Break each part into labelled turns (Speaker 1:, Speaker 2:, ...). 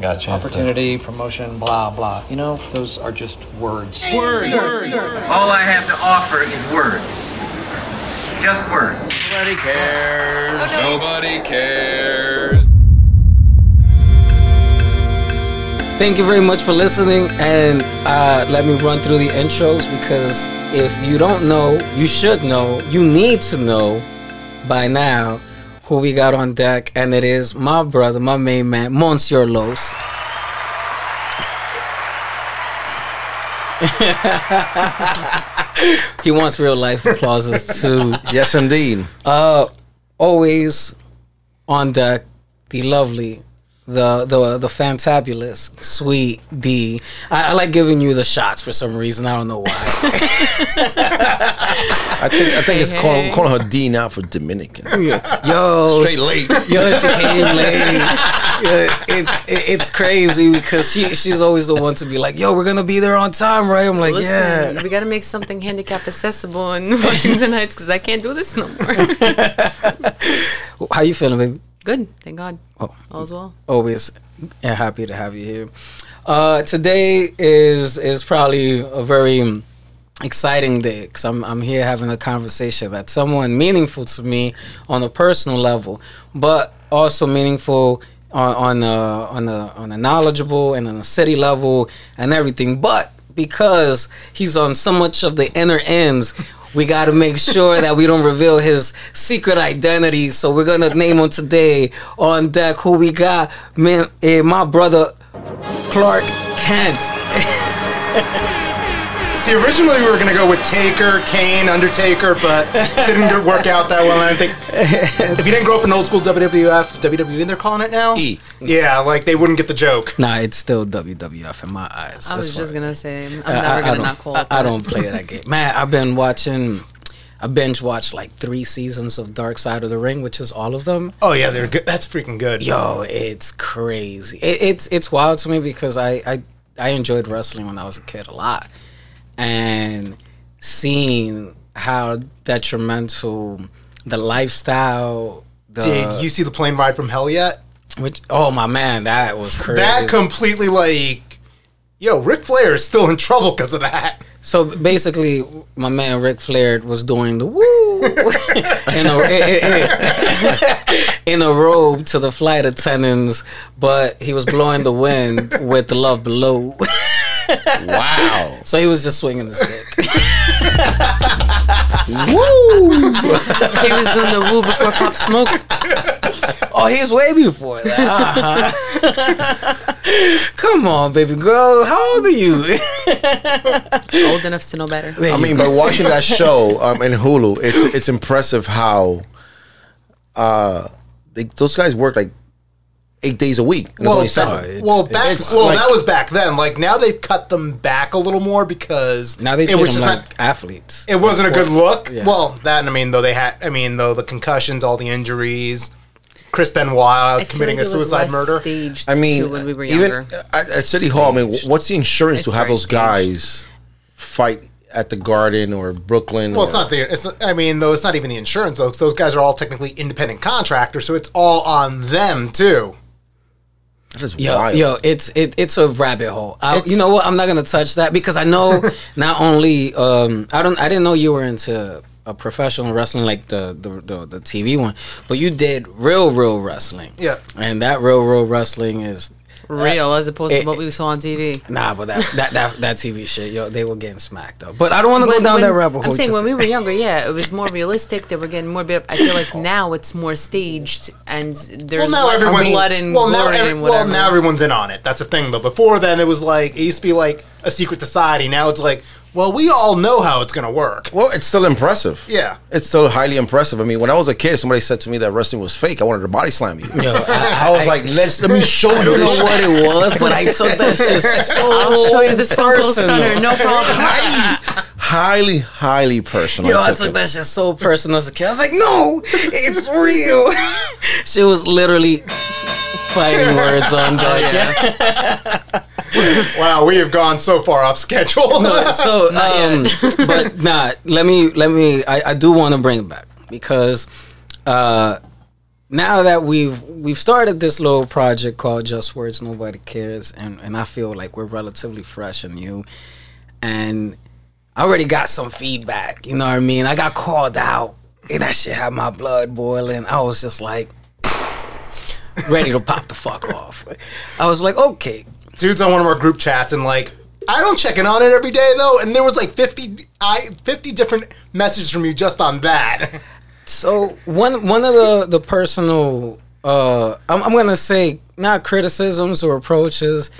Speaker 1: I got a chance.
Speaker 2: opportunity, promotion, blah blah. You know, those are just words. Words!
Speaker 3: All I have to offer is words. Just words.
Speaker 4: Nobody cares. Nobody cares.
Speaker 5: Thank you very much for listening, and uh, let me run through the intros because if you don't know, you should know, you need to know by now who we got on deck, and it is my brother, my main man, Monsieur Los. he wants real life applauses too.
Speaker 6: Yes, indeed.
Speaker 5: Uh, always on deck, the lovely, the the the fantabulous, sweet D. I, I like giving you the shots for some reason. I don't know why.
Speaker 6: I think I think it's
Speaker 7: Hey,
Speaker 6: calling calling her D now for Dominican.
Speaker 5: Yo,
Speaker 6: Straight late.
Speaker 5: Yo, she came late. Yeah, it's it, it's crazy because she she's always the one to be like, "Yo, we're gonna be there on time, right?" I'm like,
Speaker 7: Listen,
Speaker 5: "Yeah."
Speaker 7: we got to make something handicap accessible in Washington Heights because I can't do this no more.
Speaker 5: How you feeling, baby?
Speaker 7: Good, thank God.
Speaker 5: Oh.
Speaker 7: All's well.
Speaker 5: always happy to have you here. Uh, today is is probably a very exciting day because I'm I'm here having a conversation that's someone meaningful to me on a personal level, but also meaningful on on a, on a on a knowledgeable and on a city level and everything. But because he's on so much of the inner ends. We got to make sure that we don't reveal his secret identity. So we're gonna name him today on deck. Who we got? Man, eh, my brother Clark Kent.
Speaker 8: See, originally we were gonna go with Taker, Kane, Undertaker, but didn't work out that well. And I think if you didn't grow up in old school WWF, WWE, they're calling it now.
Speaker 6: E.
Speaker 8: Yeah, like they wouldn't get the joke.
Speaker 5: Nah, it's still WWF in my eyes.
Speaker 7: I was just
Speaker 5: fine.
Speaker 7: gonna say, I'm
Speaker 5: I-
Speaker 7: never
Speaker 5: I- I
Speaker 7: gonna
Speaker 5: don't-
Speaker 7: not call
Speaker 5: I,
Speaker 7: it.
Speaker 5: I
Speaker 7: that.
Speaker 5: don't play that game, man. I've been watching. I binge watched like three seasons of Dark Side of the Ring, which is all of them.
Speaker 8: Oh yeah, they're good. That's freaking good.
Speaker 5: Yo, it's crazy. It, it's it's wild to me because I, I I enjoyed wrestling when I was a kid a lot, and seeing how detrimental the lifestyle. The,
Speaker 8: Did you see the plane ride from hell yet?
Speaker 5: which oh my man, that was crazy.
Speaker 8: That completely like, yo, Ric Flair is still in trouble because of that.
Speaker 5: So basically, my man Ric Flair was doing the woo in a in a robe to the flight attendants, but he was blowing the wind with the love below.
Speaker 6: Wow.
Speaker 5: So he was just swinging the stick. Woo!
Speaker 7: he was doing the woo before Pop Smoke.
Speaker 5: Oh, he was way before that. Uh-huh. Come on, baby girl. How old are you?
Speaker 7: Old enough to know better.
Speaker 6: I mean, by watching that show um, in Hulu, it's it's impressive how uh, they, those guys work like eight days a week. And
Speaker 8: Well,
Speaker 6: it's only seven.
Speaker 5: it's-
Speaker 8: well, back.
Speaker 6: it's
Speaker 8: well,
Speaker 6: like-
Speaker 8: that was back then. Like now, they've cut them back a little more because
Speaker 5: now they
Speaker 8: it
Speaker 5: treat them
Speaker 8: just
Speaker 5: like
Speaker 8: not.
Speaker 5: athletes.
Speaker 8: It wasn't a good look.
Speaker 5: Yeah.
Speaker 8: Well, that I mean, though they had, I mean, though the concussions, all the injuries, Chris Benoit
Speaker 7: I
Speaker 8: committing
Speaker 7: like
Speaker 8: a suicide murder.
Speaker 6: I mean,
Speaker 7: when we were
Speaker 6: even at, at City Hall, I mean, what's the insurance
Speaker 7: It's
Speaker 6: to have those
Speaker 7: staged.
Speaker 6: guys fight at the Garden or Brooklyn?
Speaker 8: Well,
Speaker 6: or,
Speaker 8: it's not the. It's. I mean, though it's not even the insurance though. 'cause those guys are all technically independent contractors, so it's all on them too.
Speaker 6: That is
Speaker 5: Yo,
Speaker 6: wild.
Speaker 5: yo, it's it, it's a rabbit hole. I, you know what? I'm not gonna touch that because I know not only um, I don't I didn't know you were into a professional wrestling like the, the the the TV one, but you did real real wrestling.
Speaker 8: Yeah.
Speaker 5: and that real real wrestling is
Speaker 7: Real as opposed
Speaker 5: it-
Speaker 7: to what we saw on TV.
Speaker 5: nah, but that that that, that TV shit, yo, they were getting smacked though. But I don't want to go down
Speaker 7: when-
Speaker 5: that rabbit hole.
Speaker 7: I'm saying when we were younger, yeah, it was more realistic. They were getting more. Bit, I feel like now it's more staged and there's
Speaker 8: Well, now
Speaker 7: less
Speaker 8: everyone.
Speaker 7: blood and
Speaker 8: well, now
Speaker 7: gore
Speaker 8: every-
Speaker 7: and whatever.
Speaker 8: well, now everyone's in on it. That's the thing, though. Before then, it was like it used to be like a secret society. Now it's like, well, we all know how it's gonna work.
Speaker 6: Well, it's still impressive.
Speaker 8: Yeah.
Speaker 6: It's still highly impressive. I mean, when I was a kid, somebody said to me that wrestling was fake. I wanted to body slam you.
Speaker 5: Yo, I,
Speaker 6: I was like, let's let me show
Speaker 5: I
Speaker 6: you
Speaker 5: don't
Speaker 6: this
Speaker 5: know what it was, but I took that shit so
Speaker 7: I'll show you the Stone Cold. Stunner, no problem.
Speaker 6: Highly, highly highly personal.
Speaker 5: Yo,
Speaker 6: I
Speaker 5: I
Speaker 6: took
Speaker 5: took that shit so personal as a kid. I was like, no, it's real. she was literally fighting words on deck.
Speaker 8: Wow, we have gone so far off schedule.
Speaker 5: No, so,
Speaker 7: Not
Speaker 5: um, but nah, let me, let me, I, I do want to bring it back because uh, now that we've we've started this little project called Just Words Nobody Cares, and and I feel like we're relatively fresh and new, and I already got some feedback. You know what I mean? I got called out, and that shit had my blood boiling. I was just like ready to pop the fuck off. I was like, okay,
Speaker 8: Dude's on one of our group chats and like, I don't check in on it every day though, and there was like 50, I, 50 different messages from you just on that.
Speaker 5: So one one of the the personal uh I'm, I'm gonna say not criticisms or approaches,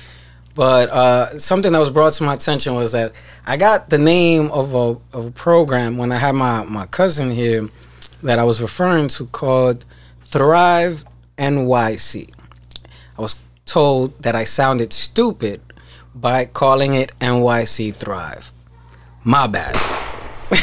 Speaker 5: but uh something that was brought to my attention was that I got the name of a of a program when I had my my cousin here that I was referring to called Thrive NYC. I was told that I sounded stupid by calling it NYC Thrive. My bad.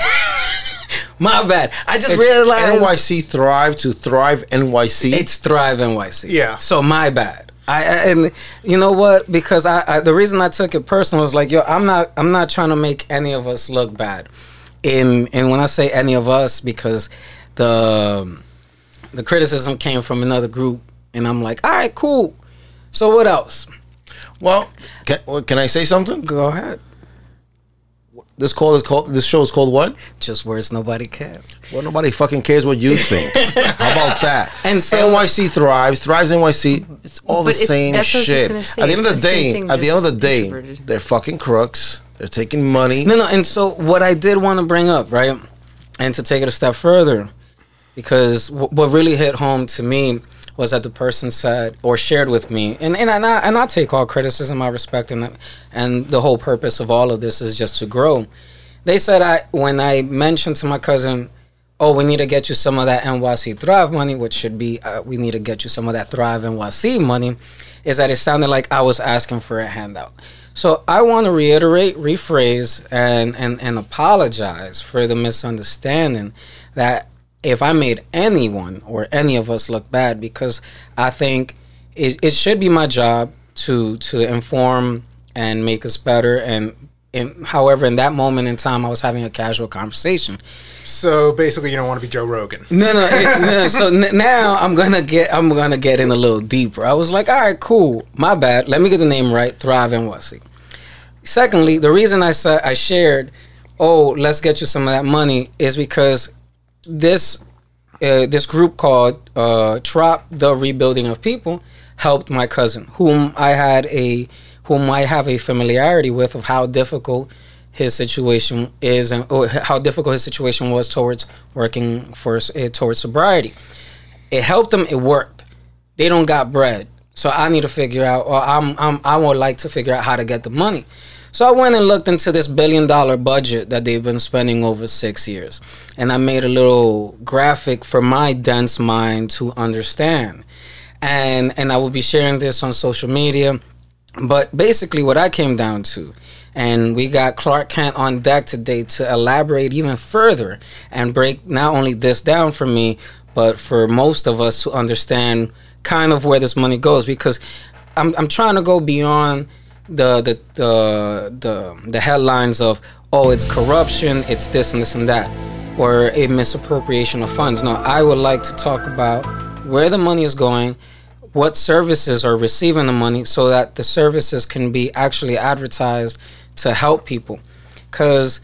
Speaker 5: My bad. I just
Speaker 6: It's
Speaker 5: realized
Speaker 6: NYC Thrive to Thrive NYC.
Speaker 5: it's Thrive NYC.
Speaker 8: Yeah.
Speaker 5: So my bad. I, I and you know what? Because I, I the reason I took it personal was like, yo, I'm not I'm not trying to make any of us look bad. In and when I say any of us, because the the criticism came from another group, and I'm like, all right, cool. So what else?
Speaker 6: well, can, well, can I say something?
Speaker 5: Go ahead.
Speaker 6: This call is called. This show is called what?
Speaker 5: Just words nobody cares.
Speaker 6: Well, nobody fucking cares what you think. How about that?
Speaker 5: And so-
Speaker 6: NYC thrives, thrives NYC. It's all the
Speaker 7: it's-
Speaker 6: same
Speaker 7: that's what I was just
Speaker 6: shit.
Speaker 7: gonna say.
Speaker 6: At the end
Speaker 7: It's
Speaker 6: of the
Speaker 7: the
Speaker 6: day,
Speaker 7: thing,
Speaker 6: at the end of the day,
Speaker 7: introverted.
Speaker 6: they're fucking crooks. They're taking money.
Speaker 5: No, no. And so what I did want to bring up, right, and to take it a step further, because w- what really hit home to me was that the person said or shared with me, and and I and I take all criticism, I respect, and and the whole purpose of all of this is just to grow. They said I when I mentioned to my cousin, "Oh, we need to get you some of that NYC Thrive money," which should be uh, we need to get you some of that Thrive NYC money, is that it sounded like I was asking for a handout. So I want to reiterate, rephrase, and, and, and apologize for the misunderstanding that if I made anyone or any of us look bad, because I think it, it should be my job to to inform and make us better. And, and however, in that moment in time, I was having a casual conversation.
Speaker 8: so basically, you don't want to be Joe Rogan.
Speaker 5: No, no. it- no so n- now I'm gonna get I'm gonna get in a little deeper. I was like, all right, cool. My bad. Let me get the name right. Thrive and NYC. Secondly, the reason I said I shared, oh, let's get you some of that money, is because this uh, this group called uh, Trop the Rebuilding of People helped my cousin, whom I had a whom I have a familiarity with of how difficult his situation is and how difficult his situation was towards working for uh, towards sobriety. It helped them. It worked. They don't got bread, so I need to figure out. Or I'm, I'm I would like to figure out how to get the money. So I went and looked into this billion dollar budget that they've been spending over six years, and I made a little graphic for my dense mind to understand, and and I will be sharing this on social media. But basically, what I came down to, and we got Clark Kent on deck today to elaborate even further and break not only this down for me, but for most of us to understand kind of where this money goes. Because I'm I'm trying to go beyond the the the the, the headlines of oh it's corruption, it's this and this and that, or a misappropriation of funds. No, I would like to talk about where the money is going what services are receiving the money so that the services can be actually advertised to help people because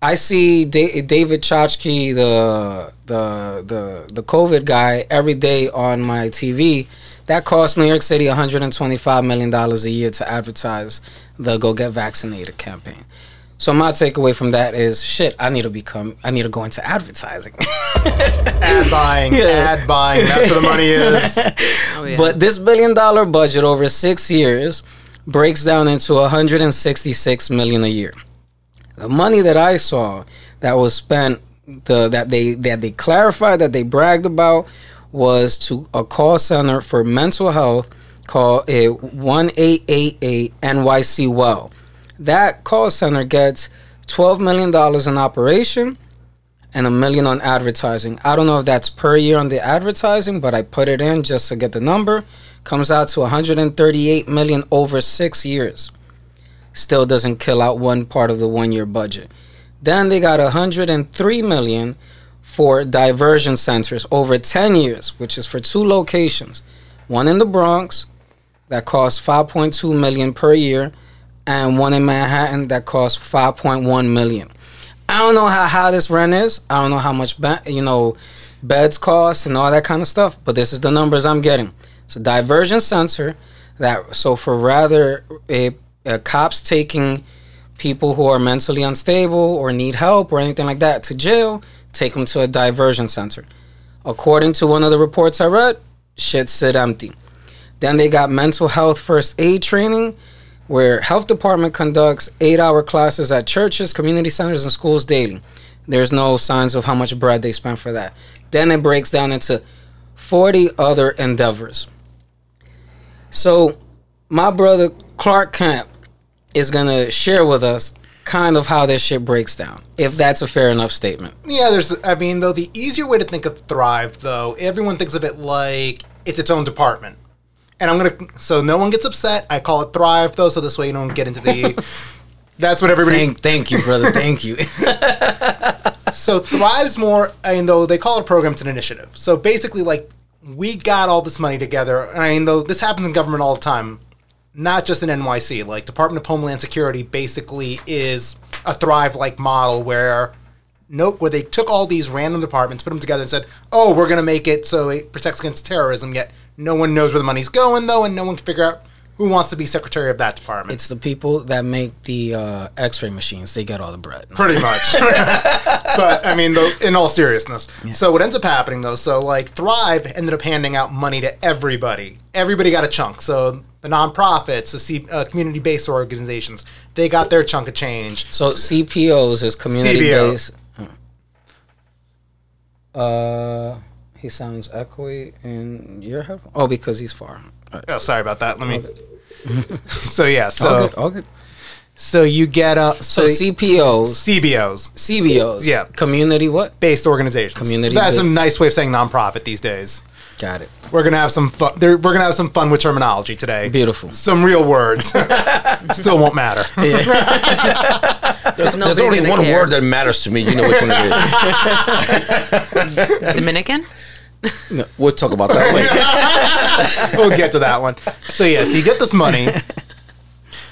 Speaker 5: I see da- David Chokshi, the the the the COVID guy, every day on my TV. That costs New York City 125 million dollars a year to advertise the "Go Get Vaccinated" campaign. So my takeaway from that is, shit, I need to become, I need to go into advertising.
Speaker 8: Ad buying, ad buying. That's where the money is.
Speaker 7: Oh, yeah.
Speaker 5: But this billion dollar budget over six years breaks down into 166 million a year. The money that I saw that was spent, the that they that they clarified that they bragged about was to a call center for mental health called a 1888 NYC Well. That call center gets 12 million dollars in operation and a million on advertising. I don't know if that's per year on the advertising, but I put it in just to get the number. Comes out to 138 million over six years. Still doesn't kill out one part of the one year budget. Then they got 103 million for diversion centers over 10 years, which is for two locations. One in the Bronx that costs 5.2 million per year and one in Manhattan that costs 5.1 million. I don't know how high this rent is. I don't know how much ba- you know beds cost and all that kind of stuff, but this is the numbers I'm getting. It's a diversion center that so for rather a, a cops taking people who are mentally unstable or need help or anything like that to jail, take them to a diversion center. According to one of the reports I read, shit sit empty. Then they got mental health first aid training, where health department conducts eight-hour classes at churches, community centers, and schools daily. There's no signs of how much bread they spent for that. Then it breaks down into 40 other endeavors. So, my brother Clark Kent is gonna share with us kind of how this shit breaks down, if that's a fair enough statement.
Speaker 8: Yeah, there's. I mean, though the easier way to think of Thrive, though, everyone thinks of it like it's its own department. And I'm gonna. So no one gets upset. I call it Thrive, though, so this way you don't get into the. that's what everybody.
Speaker 5: Thank, thank you, brother. Thank you.
Speaker 8: So Thrive's more, I mean, though they call it a program, it's an initiative. So basically, like we got all this money together. And I mean, though this happens in government all the time, not just in NYC. Like Department of Homeland Security basically is a Thrive-like model where. Nope, where they took all these random departments, put them together, and said, "Oh, we're going to make it so it protects against terrorism." Yet no one knows where the money's going, though, and no one can figure out who wants to be secretary of that department.
Speaker 5: it's the people that make the uh, X-ray machines. They get all the bread.
Speaker 8: pretty much. but I mean, though, in all seriousness, so what ends up happening though, so like Thrive ended up handing out money to everybody. Everybody got a chunk. So the nonprofits, the C- uh, community-based organizations, they got their chunk of change.
Speaker 5: So CPOs is community-based. Uh, he sounds echoey in your headphone. Oh, because he's far. All right.
Speaker 8: Oh, sorry about that. Let me. so yeah,
Speaker 5: all
Speaker 8: so
Speaker 5: good. All good.
Speaker 8: so you get uh,
Speaker 5: So
Speaker 8: so,
Speaker 5: CPOs,
Speaker 8: CBOs,
Speaker 5: CBOs,
Speaker 8: Yeah.
Speaker 5: community what?
Speaker 8: based organizations.
Speaker 5: Community
Speaker 8: That's a nice way of saying nonprofit these days.
Speaker 5: Got it.
Speaker 8: We're gonna have some fun. There, we're gonna have some fun with terminology today.
Speaker 5: Beautiful.
Speaker 8: Some real words. Still won't matter.
Speaker 6: There's,
Speaker 7: Nobody's
Speaker 6: there's only one
Speaker 7: care.
Speaker 6: word that matters to me. You know which one it is.
Speaker 7: Dominican?
Speaker 6: We'll talk about that later.
Speaker 8: we'll get to that one. So yeah, so you get this money.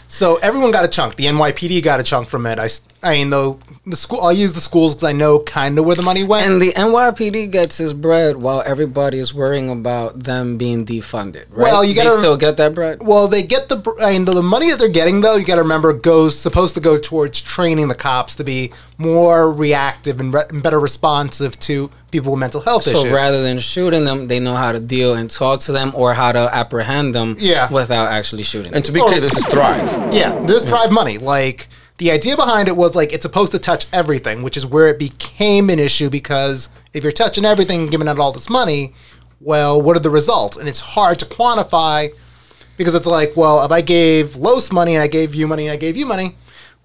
Speaker 8: So everyone got a chunk. The NYPD got a chunk from it. I, I mean, though the school, I'll use the schools because I know kind of where the money went.
Speaker 5: And the NYPD gets his bread while everybody is worrying about them being defunded. Right?
Speaker 8: Well, you gotta-
Speaker 5: still get that bread.
Speaker 8: well, they get the. I mean, the, the money that they're getting though, you got to remember, goes supposed to go towards training the cops to be more reactive and, re- and better responsive to people with mental health
Speaker 5: So
Speaker 8: issues.
Speaker 5: So rather than shooting them, they know how to deal and talk to them or how to apprehend them
Speaker 8: Yeah.
Speaker 5: without actually shooting them.
Speaker 6: And to be clear, this is Thrive.
Speaker 8: Yeah, there's Thrive Money. Like the idea behind it was like it's supposed to touch everything, which is where it became an issue because if you're touching everything and giving out all this money, well, what are the results? And it's hard to quantify because it's like, well, if I gave Los money and I gave you money and I gave you money,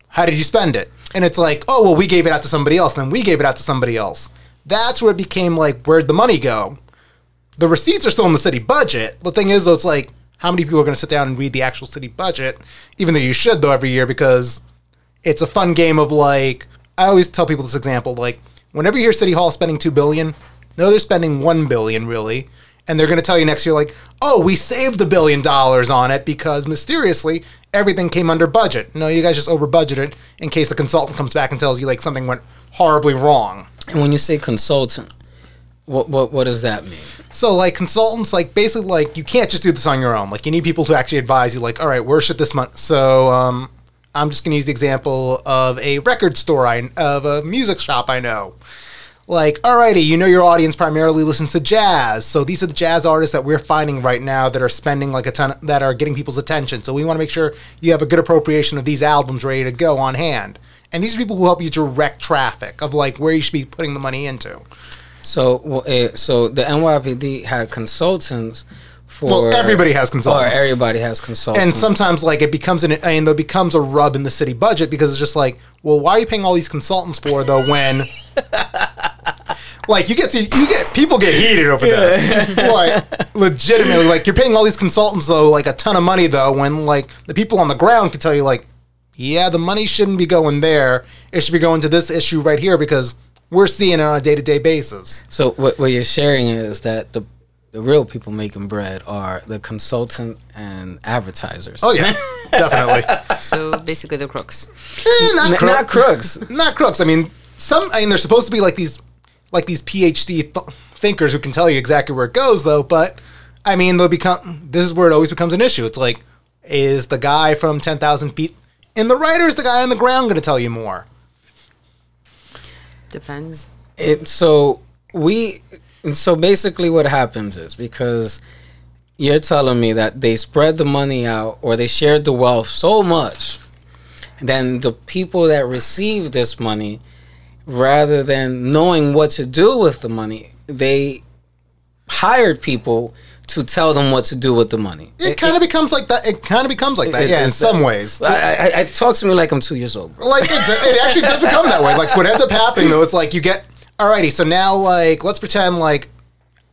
Speaker 8: how did you spend it? And it's like, oh, well, we gave it out to somebody else, and then we gave it out to somebody else. That's where it became like, where'd the money go? the receipts are still in the city budget. The thing is, though, it's like how many people are going to sit down and read the actual city budget? Even though you should, though, every year because it's a fun game of like. I always tell people this example: like whenever you hear City Hall spending two billion, no, they're spending one billion really, and they're going to tell you next year like, oh, we saved a billion dollars on it because mysteriously everything came under budget. No, you guys just over budgeted in case the consultant comes back and tells you like something went horribly wrong.
Speaker 5: and when you say consultant, what what what does that mean?
Speaker 8: So like consultants, like basically like you can't just do this on your own. Like you need people to actually advise you. Like, all right, where should this month? So um, I'm just gonna use the example of a record store I of a music shop I know. Like, alrighty, you know your audience primarily listens to jazz, so these are the jazz artists that we're finding right now that are spending like a ton, that are getting people's attention. So we want to make sure you have a good appropriation of these albums ready to go on hand. And these are people who help you direct traffic of like where you should be putting the money into.
Speaker 5: So well, uh, so the NYPD had consultants for
Speaker 8: Well, everybody has consultants.
Speaker 5: Or everybody has consultants.
Speaker 8: and sometimes like it becomes an I mean, there becomes a rub in the city budget because it's just like, well, why are you paying all these consultants for though when like you get see, you get people get heated over this. like legitimately, like you're paying all these consultants though like a ton of money though when like the people on the ground can tell you like, yeah, the money shouldn't be going there. It should be going to this issue right here because we're seeing it on a day to day basis.
Speaker 5: So what, what you're sharing is that the the real people making bread are the consultant and advertisers.
Speaker 8: Oh yeah, definitely.
Speaker 7: So basically, they're crooks.
Speaker 8: Eh, not,
Speaker 5: N-
Speaker 8: crook-
Speaker 5: not crooks.
Speaker 8: not crooks. I mean, some. I mean, they're supposed to be like these, like these PhD th- thinkers who can tell you exactly where it goes, though. But I mean, they'll become. This is where it always becomes an issue. It's like, is the guy from ten thousand feet in the right, or is the guy on the ground going to tell you more?
Speaker 7: Depends.
Speaker 5: It, so we and so basically what happens is because you're telling me that they spread the money out or they shared the wealth so much then the people that receive this money rather than knowing what to do with the money they hired people to tell them what to do with the money
Speaker 8: It kind of becomes like that. It kind of becomes like that.
Speaker 5: it-
Speaker 8: yeah, in some ways.
Speaker 5: I, I, I, it talks to me like I'm two years old. Bro.
Speaker 8: like it, it actually does become that way. Like what ends up happening though, it's like you get alrighty. So now, like, let's pretend like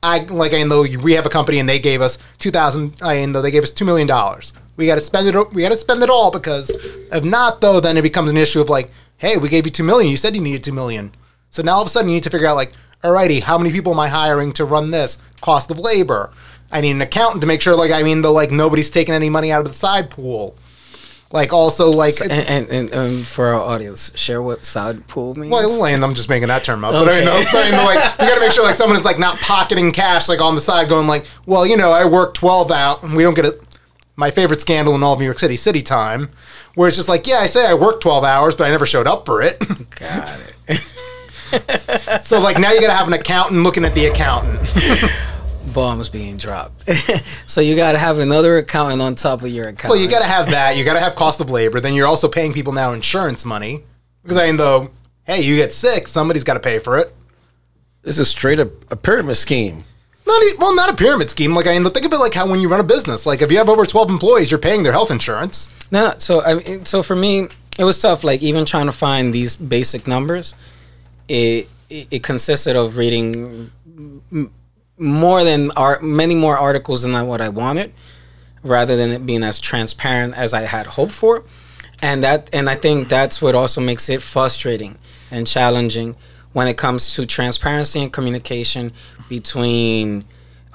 Speaker 8: I like I know we have a company and they gave us two thousand. I know they gave us two million dollars. We got to spend it. We got to spend it all because if not, though, then it becomes an issue of like, hey, we gave you two million. You said you needed two million. So now all of a sudden you need to figure out like, alrighty, how many people am I hiring to run this? Cost of labor. I need an accountant to make sure, like, I mean, the like nobody's taking any money out of the side pool. Like also like
Speaker 5: And, and, and, um, for our audience, share what side pool means.
Speaker 8: Well, and I'm just making that term up. But I
Speaker 5: Okay.
Speaker 8: but I know, like, you got to make sure like someone is like not pocketing cash like on the side, going like, well, you know, I work 12 out, and we don't get it. My favorite scandal in all of New York City, City Time, where it's just like, yeah, I say I worked 12 hours, but I never showed up for it.
Speaker 5: Got it.
Speaker 8: so like now you got to have an accountant looking at the accountant.
Speaker 5: Bombs being dropped. so you got to have another accountant on top of your account.
Speaker 8: well, you got to have that. You got to have cost of labor. Then you're also paying people now insurance money because I mean, though, hey, you get sick, somebody's got to pay for it.
Speaker 6: This is straight up a pyramid scheme.
Speaker 8: Not e- well, not a pyramid scheme. Like I mean, think of it like how when you run a business, like if you have over twelve employees, you're paying their health insurance.
Speaker 5: No, so I mean, so for me, it was tough. Like even trying to find these basic numbers, it it, it consisted of reading m- more than art, many more articles than what I wanted, rather than it being as transparent as I had hoped for, and that and I think that's what also makes it frustrating and challenging when it comes to transparency and communication between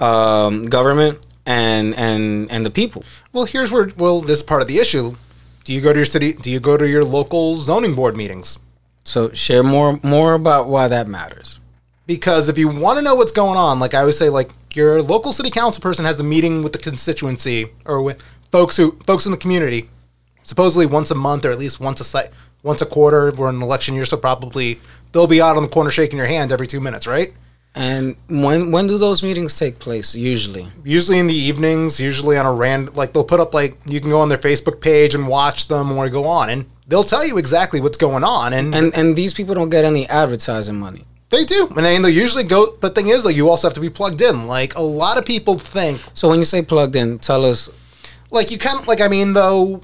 Speaker 5: um, government and and and the people.
Speaker 8: Well, here's where well, this part of the issue. Do you go to your city? Do you go to your local zoning board meetings?
Speaker 5: So share more more about why that matters.
Speaker 8: Because if you want to know what's going on, like I always say, like your local city council person has a meeting with the constituency or with folks who folks in the community, supposedly once a month or at least once a site, once a quarter. We're in an election year, so probably they'll be out on the corner shaking your hand every two minutes, right?
Speaker 5: And when when do those meetings take place? Usually,
Speaker 8: usually in the evenings, usually on a rand like they'll put up like you can go on their Facebook page and watch them or go on and they'll tell you exactly what's going on and,
Speaker 5: and and these people don't get any advertising money.
Speaker 8: They do. And then they'll usually go but the thing is though you also have to be plugged in. Like a lot of people think
Speaker 5: So when you say plugged in, tell us.
Speaker 8: like you kind of like I mean though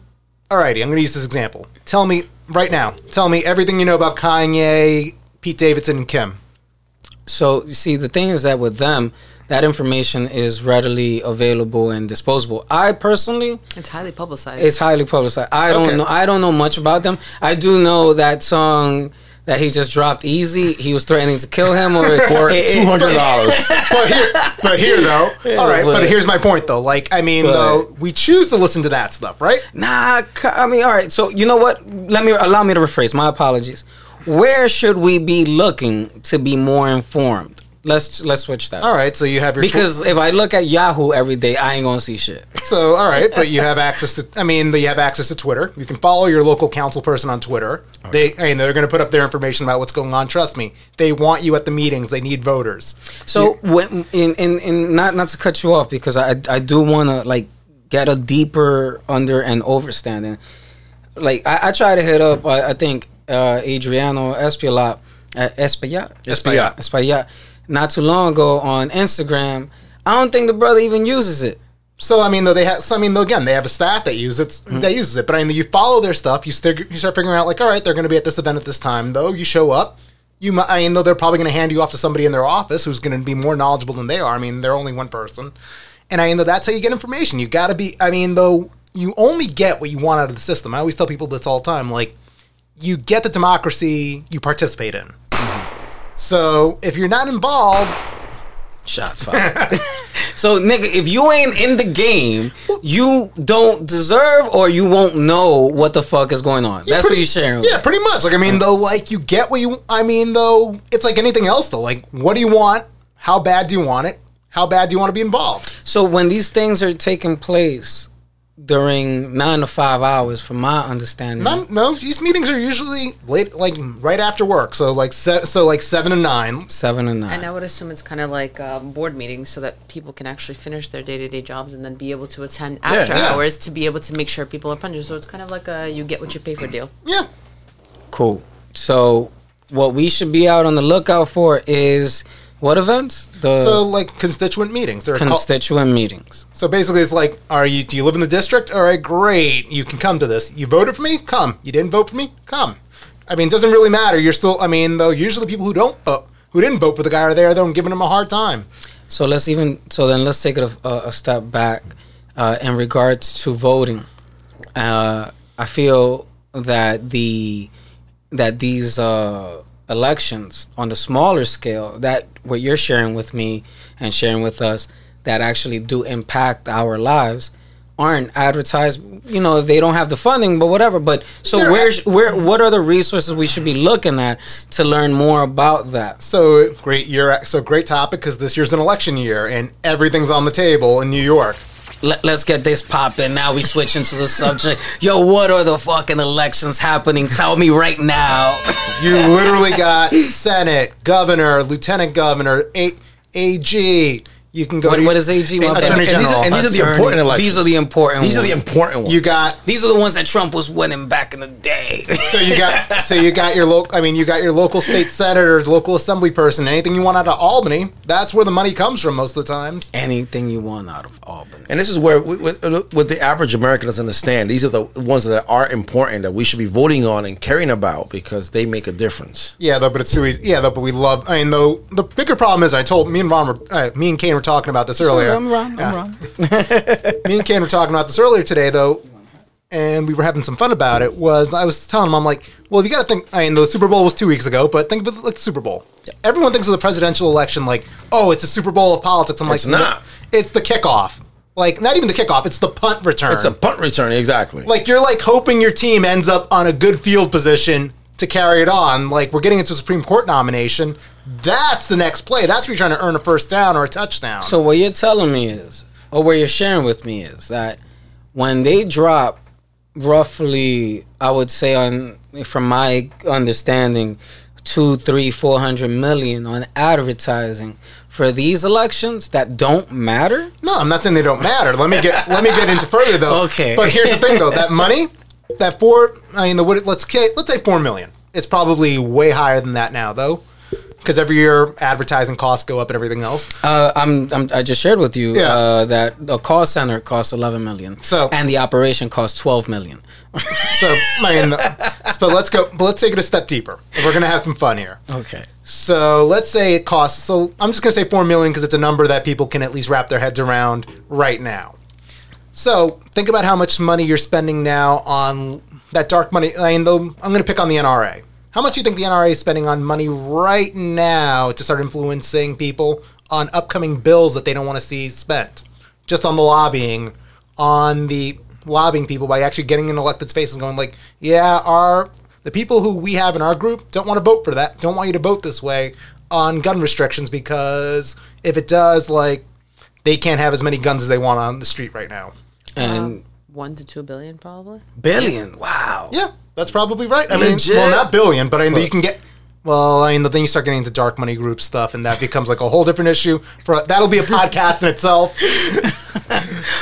Speaker 8: alrighty, I'm gonna use this example. Tell me right now, tell me everything you know about Kanye, Pete Davidson and Kim.
Speaker 5: So you see, the thing is that with them, that information is readily available and disposable. I personally,
Speaker 7: It's highly publicized.
Speaker 5: it's highly publicized. I don't
Speaker 8: Okay.
Speaker 5: know. I don't know much about them. I do know that song that he just dropped. Easy. He was threatening to kill him or
Speaker 6: For two hundred dollars.
Speaker 8: but here, but here though. all right, but,
Speaker 5: but-
Speaker 8: here's my point though. Like, I mean,
Speaker 5: But-
Speaker 8: though, we choose to listen to that stuff, right?
Speaker 5: Nah, I mean, all right. So you know what? Let me allow me to rephrase. My apologies. Where should we be looking to be more informed? Let's let's switch that.
Speaker 8: All right, so you have your tw-
Speaker 5: Because if I look at Yahoo every day, I ain't gonna see shit.
Speaker 8: So, all right, but you have access to. I mean, you have access to Twitter. You can follow your local council person on Twitter. They, I mean, they're going to put up their information about what's going on. Trust me, they want you at the meetings. They need voters.
Speaker 5: So when in, in in not not to cut you off because I I do want to like get a deeper under and overstanding. Like I, I try to hit up I, I think uh, Adriano Espialat uh, Espiat
Speaker 6: Espaillat.
Speaker 5: Espaillat not too long ago on Instagram. I don't think the brother even uses it.
Speaker 8: So, I mean, though they have. So, I mean, though again, they have a staff that uses it.
Speaker 5: Mm-hmm.
Speaker 8: That uses it. But I mean, you follow their stuff. You start, you start figuring out like, all right, they're going to be at this event at this time. Though you show up. You, mi- I mean, though they're probably going to hand you off to somebody in their office who's going to be more knowledgeable than they are. I mean, they're only one person, and I mean, though that's how you get information. You got to be. I mean, though you only get what you want out of the system. I always tell people this all the time. Like, you get the democracy you participate in. So if you're not involved,
Speaker 5: Shots fired. so, nigga, if you ain't in the game, you don't deserve or you won't know what the fuck is going on. That's what you're sharing.
Speaker 8: Yeah, pretty much. Like I mean, though, like you get what you. I mean, though, it's like anything else. Though, like, what do you want? How bad do you want it? How bad do you want to be involved?
Speaker 5: So when these things are taking place during nine to five hours, from my understanding,
Speaker 8: None, no, these meetings are usually late, like right after work. So like, se- so like seven to nine.
Speaker 5: seven and nine.
Speaker 7: And I would assume it's kind of like um, board meetings so that people can actually finish their day to day jobs and then be able to attend after
Speaker 6: yeah.
Speaker 7: hours to be able to make sure people are funded. So it's kind of like a you get what you pay for deal.
Speaker 8: Yeah,
Speaker 5: Cool. So what we should be out on the lookout for is what events? The
Speaker 8: So like constituent meetings. They're
Speaker 5: constituent meetings.
Speaker 8: so basically it's like, are you? Do you live in the district? All right, great. You can come to this. You voted for me? Come. You didn't vote for me? Come. I mean, it doesn't really matter. You're still. I mean, though, usually people who don't vote, who didn't vote for the guy are there, though, and giving him a hard time.
Speaker 5: So let's even so then let's take it a, a, a step back uh, in regards to voting. Uh, I feel that the that these uh, elections on the smaller scale that what you're sharing with me and sharing with us that actually do impact our lives aren't advertised you know they don't have the funding but whatever but so
Speaker 8: They're
Speaker 5: where
Speaker 8: act-
Speaker 5: where what are the resources we should be looking at to learn more about that
Speaker 8: So great year. So great topic because this year's an election year and everything's on the table in New York.
Speaker 5: Let, let's get this popping. Now we switch into the subject. Yo, what are the fucking elections happening? Tell me right now.
Speaker 8: You literally got Senate, governor, lieutenant governor, A- AG. You can go
Speaker 5: What,
Speaker 8: to
Speaker 5: what is AG? My
Speaker 8: And-
Speaker 5: bad.
Speaker 8: Attorney
Speaker 6: and, these are, and these are the important elections.
Speaker 5: These are the important
Speaker 6: These are the
Speaker 5: ones.
Speaker 6: important ones.
Speaker 8: You got
Speaker 5: These are the ones that Trump was winning back in the day.
Speaker 8: so you got so you got your local. I mean, you got your local state senators, local assembly person, anything you want out of Albany. That's where the money comes from most of the time.
Speaker 5: Anything you want out of Albany.
Speaker 6: And this is where, we- with, with the average American doesn't understand, these are the ones that are important that we should be voting on and caring about because they make a difference.
Speaker 8: Yeah, though, but it's too easy. Yeah, though, but we love. I mean, though, the bigger problem is, I told me and Ron, were, uh, me and Kane were talking about this earlier.
Speaker 5: I'm wrong. I'm
Speaker 8: Yeah.
Speaker 5: wrong.
Speaker 8: me and Kane were talking about this earlier today, though, and we were having some fun about it. Was I was telling him, I'm like, well, you got to think. I mean, the Super Bowl was two weeks ago, but think of it like the Super Bowl. Everyone thinks of the presidential election like, oh, it's a Super Bowl of politics. I'm like
Speaker 6: It's
Speaker 8: like,
Speaker 6: not.
Speaker 8: No, it's the kickoff. Like, not even the kickoff. It's the punt return.
Speaker 6: It's a punt return, exactly.
Speaker 8: like you're like hoping your team ends up on a good field position to carry it on. Like we're getting into a Supreme Court nomination. That's the next play. That's where you're trying to earn a first down or a touchdown.
Speaker 5: So what you're telling me is, or what you're sharing with me is that when they drop roughly, I would say on from my understanding, two, three, four hundred million on advertising for these elections that don't matter.
Speaker 8: No, I'm not saying they don't matter. Let me get let me get into further though.
Speaker 5: Okay.
Speaker 8: But here's the thing though, that money, that four, I mean, the? Let's let's say four million. It's probably way higher than that now though, because every year advertising costs go up and everything else.
Speaker 5: Uh, I'm, I'm I just shared with you
Speaker 8: Yeah.
Speaker 5: uh, that the call center costs 11 million.
Speaker 8: So-
Speaker 5: and the operation costs 12 million.
Speaker 8: So I mean, but let's go. But let's take it a step deeper. We're gonna have some fun here.
Speaker 5: okay.
Speaker 8: So let's say it costs. So I'm just gonna say four million because it's a number that people can at least wrap their heads around right now. So think about how much money you're spending now on that dark money. I mean, though I'm gonna pick on the NRA. How much do you think the NRA is spending on money right now to start influencing people on upcoming bills that they don't want to see spent? Just on the lobbying, on the lobbying people by actually getting in elected spaces and going like, yeah, our the people who we have in our group don't want to vote for that. Don't want you to vote this way on gun restrictions because if it does, like, they can't have as many guns as they want on the street right now.
Speaker 5: And uh,
Speaker 7: One to two billion, probably.
Speaker 5: billion. Wow.
Speaker 8: Yeah, that's probably right. I mean,
Speaker 5: Legit?
Speaker 8: well, not billion, but I mean, you can get. Well, I mean, then you start getting into dark money group stuff, and that becomes like a whole different issue. For that'll be a podcast in itself.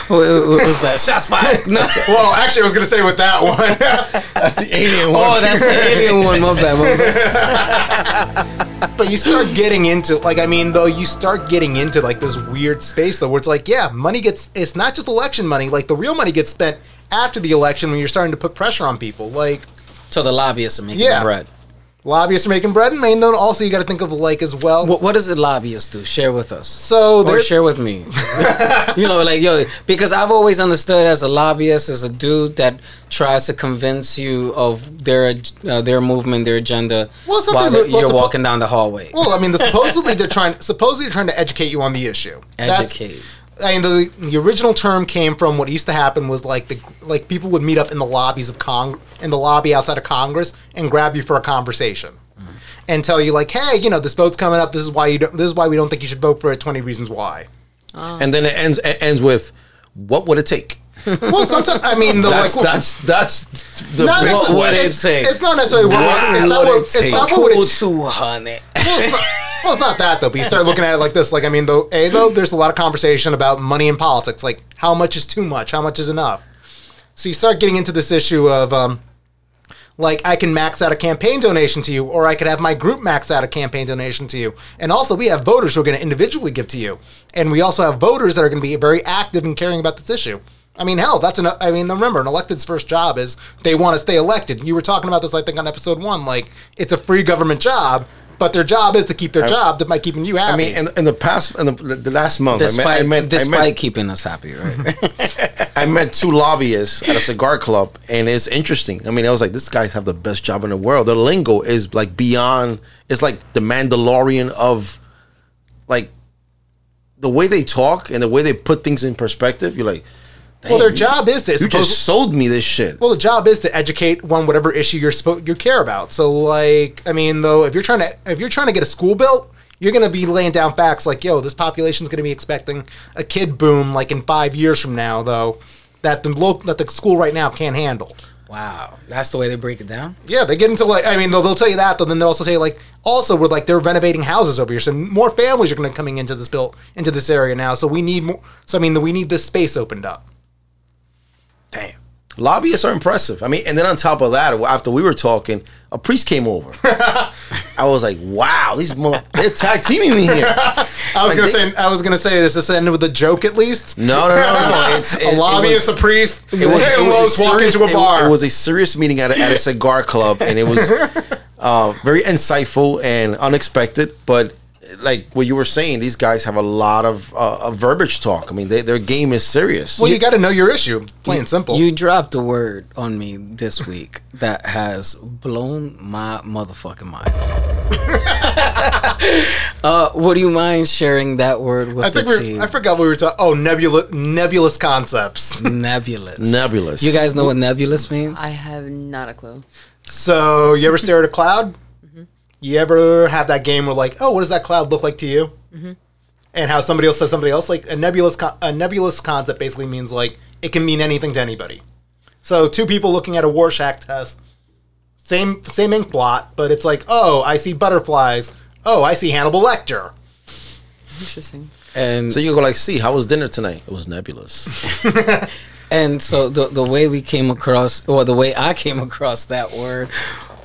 Speaker 5: What, what was that? Shots fired. No.
Speaker 8: Well, actually, I was going to say with that one,
Speaker 6: That's the alien one.
Speaker 5: Oh, that's the alien one. Bad. My bad.
Speaker 8: but you start getting into like, I mean, though, you start getting into like this weird space though, where it's like, yeah, money gets. It's not just election money. Like the real money gets spent after the election when you're starting to put pressure on people. Like,
Speaker 5: So the lobbyists are making
Speaker 8: Yeah.
Speaker 5: bread.
Speaker 8: lobbyists are making bread, and then also you got to think of like as well.
Speaker 5: What, what does the lobbyist do? Share with us.
Speaker 8: so
Speaker 5: or share with me. you know, like yo, because I've always understood as a lobbyist as a dude that tries to convince you of their uh, their movement, their agenda,
Speaker 8: Well,
Speaker 5: while
Speaker 8: well,
Speaker 5: you're
Speaker 8: suppo-
Speaker 5: walking down the hallway.
Speaker 8: well, I mean, the, supposedly they're trying supposedly they're trying to educate you on the issue. That's-
Speaker 5: Educate.
Speaker 8: I mean, the, the original term came from what used to happen was like the like people would meet up in the lobbies of Cong in the lobby outside of Congress and grab you for a conversation mm-hmm. and tell you like, hey, you know, this vote's coming up. This is why you don't. This is why we don't think you should vote for it. Twenty reasons why. Oh.
Speaker 6: and then it ends it ends with, "What would it take?"
Speaker 8: Well, sometimes I mean, the
Speaker 6: That's
Speaker 8: like.
Speaker 6: that's that's the
Speaker 8: not
Speaker 6: big-
Speaker 8: necessarily-
Speaker 5: would it
Speaker 8: it's,
Speaker 5: take?
Speaker 8: it's not necessarily what,
Speaker 6: What
Speaker 8: it's not
Speaker 6: would
Speaker 8: what,
Speaker 6: it
Speaker 8: it's
Speaker 6: take?
Speaker 8: not what would
Speaker 5: cool
Speaker 8: it
Speaker 5: two hundred.
Speaker 8: Well, it's not, that though. But you start looking at it like this. Like, I mean, though, a though, there's a lot of conversation about money in politics. Like, how much is too much? How much is enough? So you start getting into this issue of, um, like, I can max out a campaign donation to you, or I could have my group max out a campaign donation to you. And also, we have voters who are going to individually give to you, and we also have voters that are going to be very active in caring about this issue. I mean, hell, that's an. I mean, remember, an elected's first job is they want to stay elected. You were talking about this, I think, on episode one. Like, it's a free government job, but their job is to keep their job by keeping you happy.
Speaker 6: I mean, in, in the past, in the, the last month, I
Speaker 5: Despite
Speaker 6: met, I met, I
Speaker 5: despite
Speaker 6: met,
Speaker 5: keeping us happy, right?
Speaker 6: I met two lobbyists at a cigar club, and it's interesting. I mean, I was like, "These guys have the best job in the world." Their lingo is like beyond. It's like the Mandalorian of, like, the way they talk and the way they put things in perspective. You're like,
Speaker 8: well, their job is to.
Speaker 6: you just sold me this shit.
Speaker 8: well, the job is to educate on whatever issue you're supposed you care about. So, like, I mean, though, if you're trying to if you're trying to get a school built, you're going to be laying down facts like, yo, this population's going to be expecting a kid boom like in five years from now, though, that the local that the school right now can't handle.
Speaker 5: wow, that's the way they break it down.
Speaker 8: Yeah, they get into like I mean they'll, they'll tell you that, but then they'll also say like also we're like they're renovating houses over here, so more families are going to coming into this built into this area now. So we need more. So I mean we need this space opened up.
Speaker 5: Damn.
Speaker 6: Lobbyists are impressive. I mean, and then on top of that, after we were talking, a priest came over. I was like, "Wow, these mother- they're tag teaming me here."
Speaker 8: I was
Speaker 6: Like,
Speaker 8: gonna
Speaker 6: they-
Speaker 8: say I was gonna say this is this end with a joke at least?
Speaker 6: No, no, no, no. It's, it,
Speaker 8: a lobbyist,
Speaker 6: It was,
Speaker 8: a priest,
Speaker 6: it was, it was
Speaker 8: walk
Speaker 6: serious,
Speaker 8: into a
Speaker 6: it-
Speaker 8: bar.
Speaker 6: It, was a serious meeting at a, at a cigar club, and it was uh, very insightful and unexpected. But like what you were saying, these guys have a lot of, uh, of verbiage talk. I mean, they, their game is serious.
Speaker 8: well, you, got to know your issue, plain and simple.
Speaker 5: You dropped a word on me this week that has blown my motherfucking mind. uh, would you mind sharing that word with
Speaker 8: I think
Speaker 5: the
Speaker 8: we
Speaker 5: team?
Speaker 8: I forgot what we were talking. Oh, nebula, nebulous concepts.
Speaker 5: nebulous.
Speaker 6: Nebulous.
Speaker 5: You guys know what nebulous means?
Speaker 7: I have not a clue.
Speaker 8: So you ever stare at a cloud? You ever have that game where like, oh, what does that cloud look like to you? Mm-hmm. And how somebody else says somebody else like a nebulous con- a nebulous concept basically means like it can mean anything to anybody. So two people looking at a Rorschach test, same same ink blot, but it's like, oh, I see butterflies. Oh, I see Hannibal Lecter.
Speaker 7: Interesting.
Speaker 5: And
Speaker 6: So you go like, "See, how was dinner tonight?" It was nebulous.
Speaker 5: And so the the way we came across, or the way I came across that word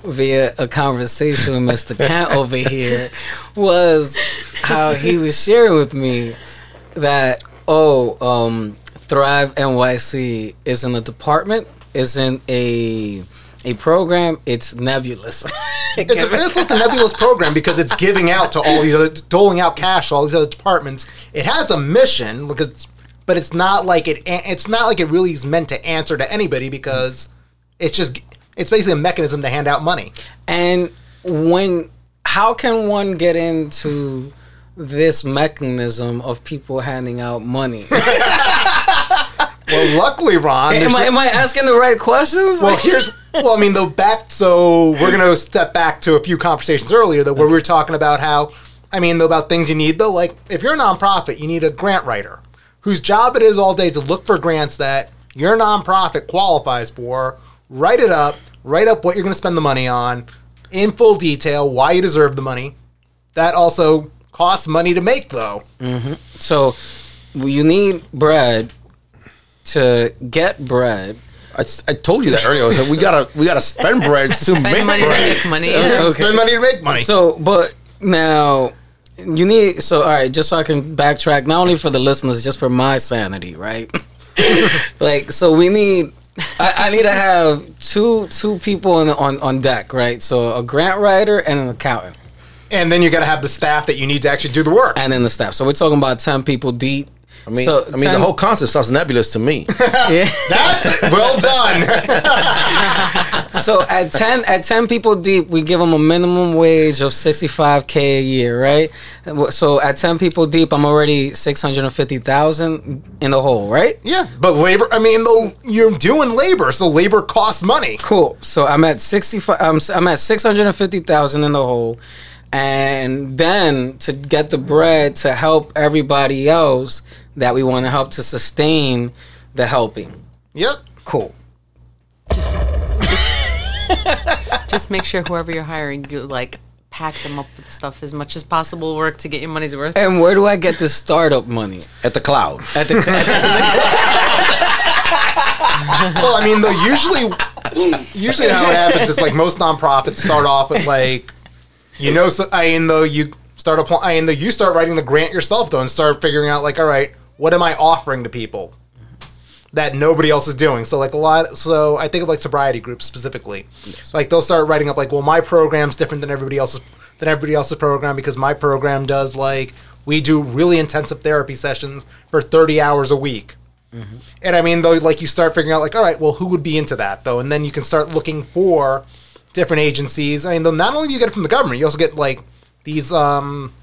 Speaker 5: via a conversation with Mr. Kent over here, was how he was sharing with me that oh, um, Thrive NYC isn't a department, isn't a a program. It's nebulous.
Speaker 8: It's, a, it's just a nebulous program because it's giving out to all these other, doling out cash to all these other departments. It has a mission because, but it's not like it. It's not like it really is meant to answer to anybody because it's just it's basically a mechanism to hand out money.
Speaker 5: And when, how can one get into this mechanism of people handing out money?
Speaker 8: Well, luckily, Ron.
Speaker 5: am, I, am I asking the right questions?
Speaker 8: well, here's well, I mean, though back. So we're gonna step back to a few conversations earlier that where we were talking about how, I mean, though about things you need though. Like if you're a nonprofit, you need a grant writer whose job it is all day to look for grants that your nonprofit qualifies for. Write it up. Write up what you're gonna spend the money on, in full detail, why you deserve the money. That also costs money to make though. Mm-hmm.
Speaker 5: so you need bread to get bread.
Speaker 6: I, I told you that earlier. I was like, "We gotta, we gotta spend bread to
Speaker 7: Spend
Speaker 6: make
Speaker 7: money to make money. Yeah.
Speaker 5: Okay.
Speaker 8: Spend money to make money.
Speaker 5: So, but now you need. So, all right, just so I can backtrack, not only for the listeners, just for my sanity, right? like, so we need I, I need to have two two people on, on on deck, right? So a grant writer and an accountant,
Speaker 8: And then you got to have the staff that you need to actually do the work.
Speaker 5: and then the staff. So we're talking about ten people deep.
Speaker 6: I mean,
Speaker 5: so
Speaker 6: I mean, the whole concept sounds nebulous to me.
Speaker 5: yeah.
Speaker 8: That's well done.
Speaker 5: so at ten at ten people deep, we give them a minimum wage of sixty five k a year, right? So at ten people deep, I'm already six hundred and fifty thousand in the hole, right?
Speaker 8: yeah, but labor. I mean, though you're doing labor, so labor costs money.
Speaker 5: Cool. So I'm at sixty five. I'm I'm at six hundred and fifty thousand in the hole, and then to get the bread to help everybody else that we want to help to sustain the helping.
Speaker 8: Yep.
Speaker 5: Cool.
Speaker 7: Just just make sure whoever you're hiring, you like pack them up with stuff as much as possible. Work to get your money's worth.
Speaker 5: And where do I get this startup money?
Speaker 6: At the cloud.
Speaker 5: At the, at
Speaker 8: Well, I mean, though usually, usually how it happens is like most nonprofits start off with like, you know, so, I mean, though you start applying, I mean, though you start writing the grant yourself though, and start figuring out like, all right, what am I offering to people that nobody else is doing? So like a lot, so I think of like sobriety groups specifically. Like they'll start writing up like, well, my program's different than everybody else's than everybody else's program because my program does like we do really intensive therapy sessions for 30 hours a week. And I mean, though, like you start figuring out, like, all right, well, who would be into that, though? And then you can start looking for different agencies. I mean, though, not only do you get it from the government, you also get like these. um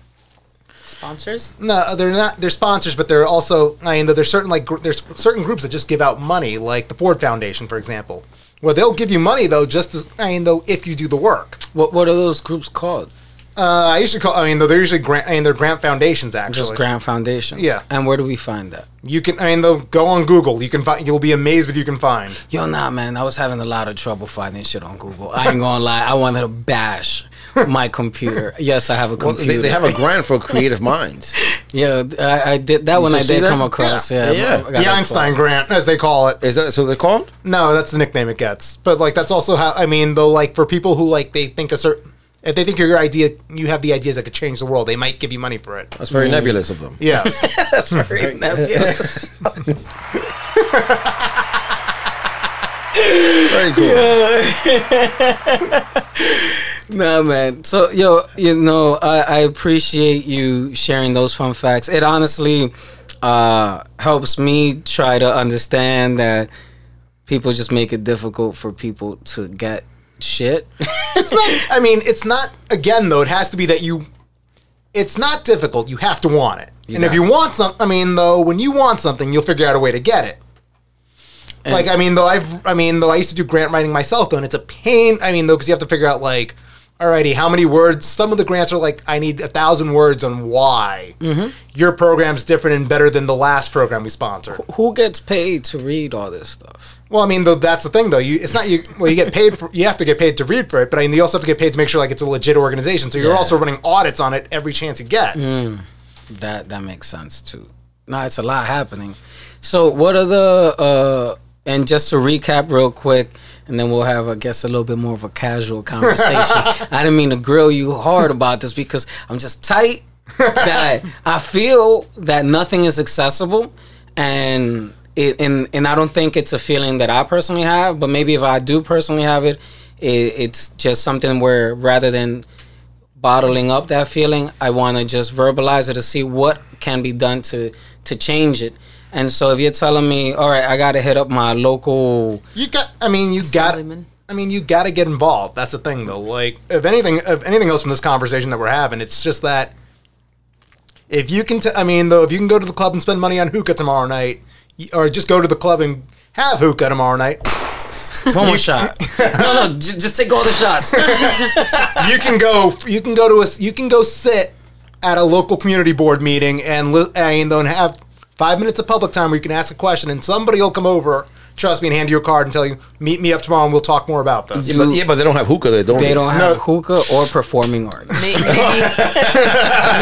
Speaker 7: Sponsors.
Speaker 8: No, uh, they're not. They're sponsors, but they're also. I mean, there's certain like gr- there's certain groups that just give out money, like the Ford Foundation, for example, where they'll give you money though, just as I mean, though, if you do the work.
Speaker 5: what what are those groups called?
Speaker 8: Uh, I usually call. I mean, they're usually grant. I mean, they're grant foundations actually.
Speaker 5: Just Grant Foundation.
Speaker 8: Yeah.
Speaker 5: And where do we find that?
Speaker 8: You can. I mean, they'll go on Google. You can find. You'll be amazed what you can find.
Speaker 5: Yo, nah, man. I was having a lot of trouble finding shit on Google. I ain't gonna lie. I wanted to bash my computer. Yes, I have a
Speaker 6: Well,
Speaker 5: computer.
Speaker 6: they, they have a grant for creative minds.
Speaker 5: Yeah, I, I did that one. I
Speaker 6: just see
Speaker 5: did
Speaker 6: that?
Speaker 5: come across. Yeah,
Speaker 6: Yeah.
Speaker 5: I got
Speaker 8: The Einstein
Speaker 5: far.
Speaker 8: grant, as they call it.
Speaker 6: Is that so? They're called?
Speaker 8: No, that's the nickname it gets. But like that's also how I mean though like for people who like they think a certain if they think your idea you have the ideas that could change the world, they might give you money for it.
Speaker 6: That's very nebulous of them.
Speaker 8: Yes.
Speaker 5: That's very nebulous.
Speaker 6: Very cool.
Speaker 5: Nah, man. So, yo, you know, I, I appreciate you sharing those fun facts. It honestly uh, helps me try to understand that people just make it difficult for people to get shit.
Speaker 8: it's not I mean, it's not again though, it has to be that you it's not difficult. You have to want it. and if you want some I mean though, when you want something, you'll figure out a way to get it. like I mean though I've I mean though I used to do grant writing myself though and it's a pain I mean though because you have to figure out like alrighty how many words some of the grants are like I need a thousand words on why your program's different and better than the last program we sponsored.
Speaker 5: Who gets paid to read all this stuff?
Speaker 8: Well, I mean, though that's the thing, though. You, it's not you. Well, you get paid for. You have to get paid to read for it, but I mean, you also have to get paid to make sure like it's a legit organization. So you're
Speaker 5: Yeah.
Speaker 8: also running audits on it every chance you get.
Speaker 5: That that makes sense too. Nah, it's a lot happening. So, what are the uh and just to recap real quick, and then we'll have, I guess, a little bit more of a casual conversation. I didn't mean to grill you hard about this because I'm just tight that I feel that nothing is accessible, and it, and and I don't think it's a feeling that I personally have, but maybe if I do personally have it, it it's just something where rather than bottling up that feeling. I want to just verbalize it to see what can be done to to change it. And so if you're telling me, all right, I got to hit up my local
Speaker 8: You got. I mean, you got.
Speaker 7: Assemblyman.
Speaker 8: I mean, you got to get involved. That's the thing, though. Like, if anything, if anything else from this conversation that we're having, it's just that if you can. T- I mean, though, if you can go to the club and spend money on hookah tomorrow night, or just go to the club and have hookah tomorrow night,
Speaker 5: one more shot. No, no, j- just take all the shots.
Speaker 8: you can go. You can go to a. You can go sit at a local community board meeting and li- and then have five minutes of public time where you can ask a question and somebody will come over. Trust me, and hand you a card and tell you, "Meet me up tomorrow and we'll talk more about this."
Speaker 6: Yeah, but, yeah, but they don't have hookah there, don't they?
Speaker 5: They don't have
Speaker 8: No.
Speaker 5: hookah or performing arts.
Speaker 7: May- Maybe,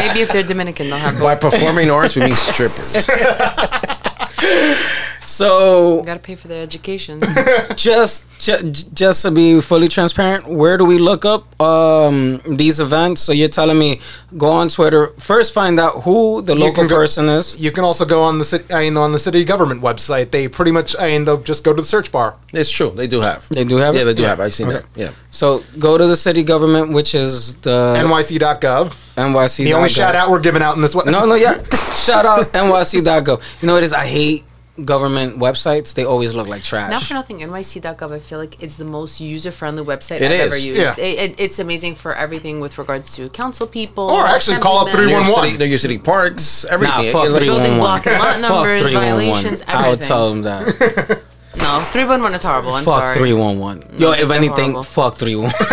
Speaker 7: maybe if they're Dominican, they'll have
Speaker 6: By performing arts, we mean strippers.
Speaker 5: So
Speaker 7: Got to pay for their education.
Speaker 5: just ju- just to be fully transparent, where do we look up um, these events? So you're telling me go on Twitter first, find out who the local
Speaker 8: go-
Speaker 5: person is.
Speaker 8: You can also go on the city, I mean, on the city government website. They pretty much, I mean, they'll just go to the search bar.
Speaker 6: It's true. They do have.
Speaker 5: They do have
Speaker 6: Yeah,
Speaker 5: it?
Speaker 6: they do
Speaker 5: Yeah.
Speaker 6: have. I've seen
Speaker 5: Okay.
Speaker 6: that. Yeah.
Speaker 5: So go to the city government, which is the
Speaker 8: NYC.gov.
Speaker 5: NYC.
Speaker 8: The only shout out we're giving out in this one.
Speaker 5: No, no, yeah. Shout out NYC.gov. You know what it is? I hate government websites. They always look like trash.
Speaker 7: Not for nothing, NYC.gov, I feel like it's the most user friendly website
Speaker 6: It
Speaker 7: I've
Speaker 6: is,
Speaker 7: ever used.
Speaker 8: yeah.
Speaker 7: It, it, it's amazing for everything with regards to council people.
Speaker 8: Or actually call up
Speaker 7: assemblymen,
Speaker 6: New York
Speaker 8: 311.
Speaker 6: New York City parks,
Speaker 5: Nah,
Speaker 6: everything.
Speaker 5: fuck
Speaker 6: It- like-
Speaker 5: three
Speaker 7: Building block and lot
Speaker 5: Fuck
Speaker 7: numbers,
Speaker 5: 311.
Speaker 7: violations,
Speaker 5: I would tell them that.
Speaker 7: No, 311 is horrible. I'm
Speaker 5: fuck
Speaker 7: sorry.
Speaker 5: three one one. Yo, if anything,
Speaker 7: horrible.
Speaker 5: fuck three one.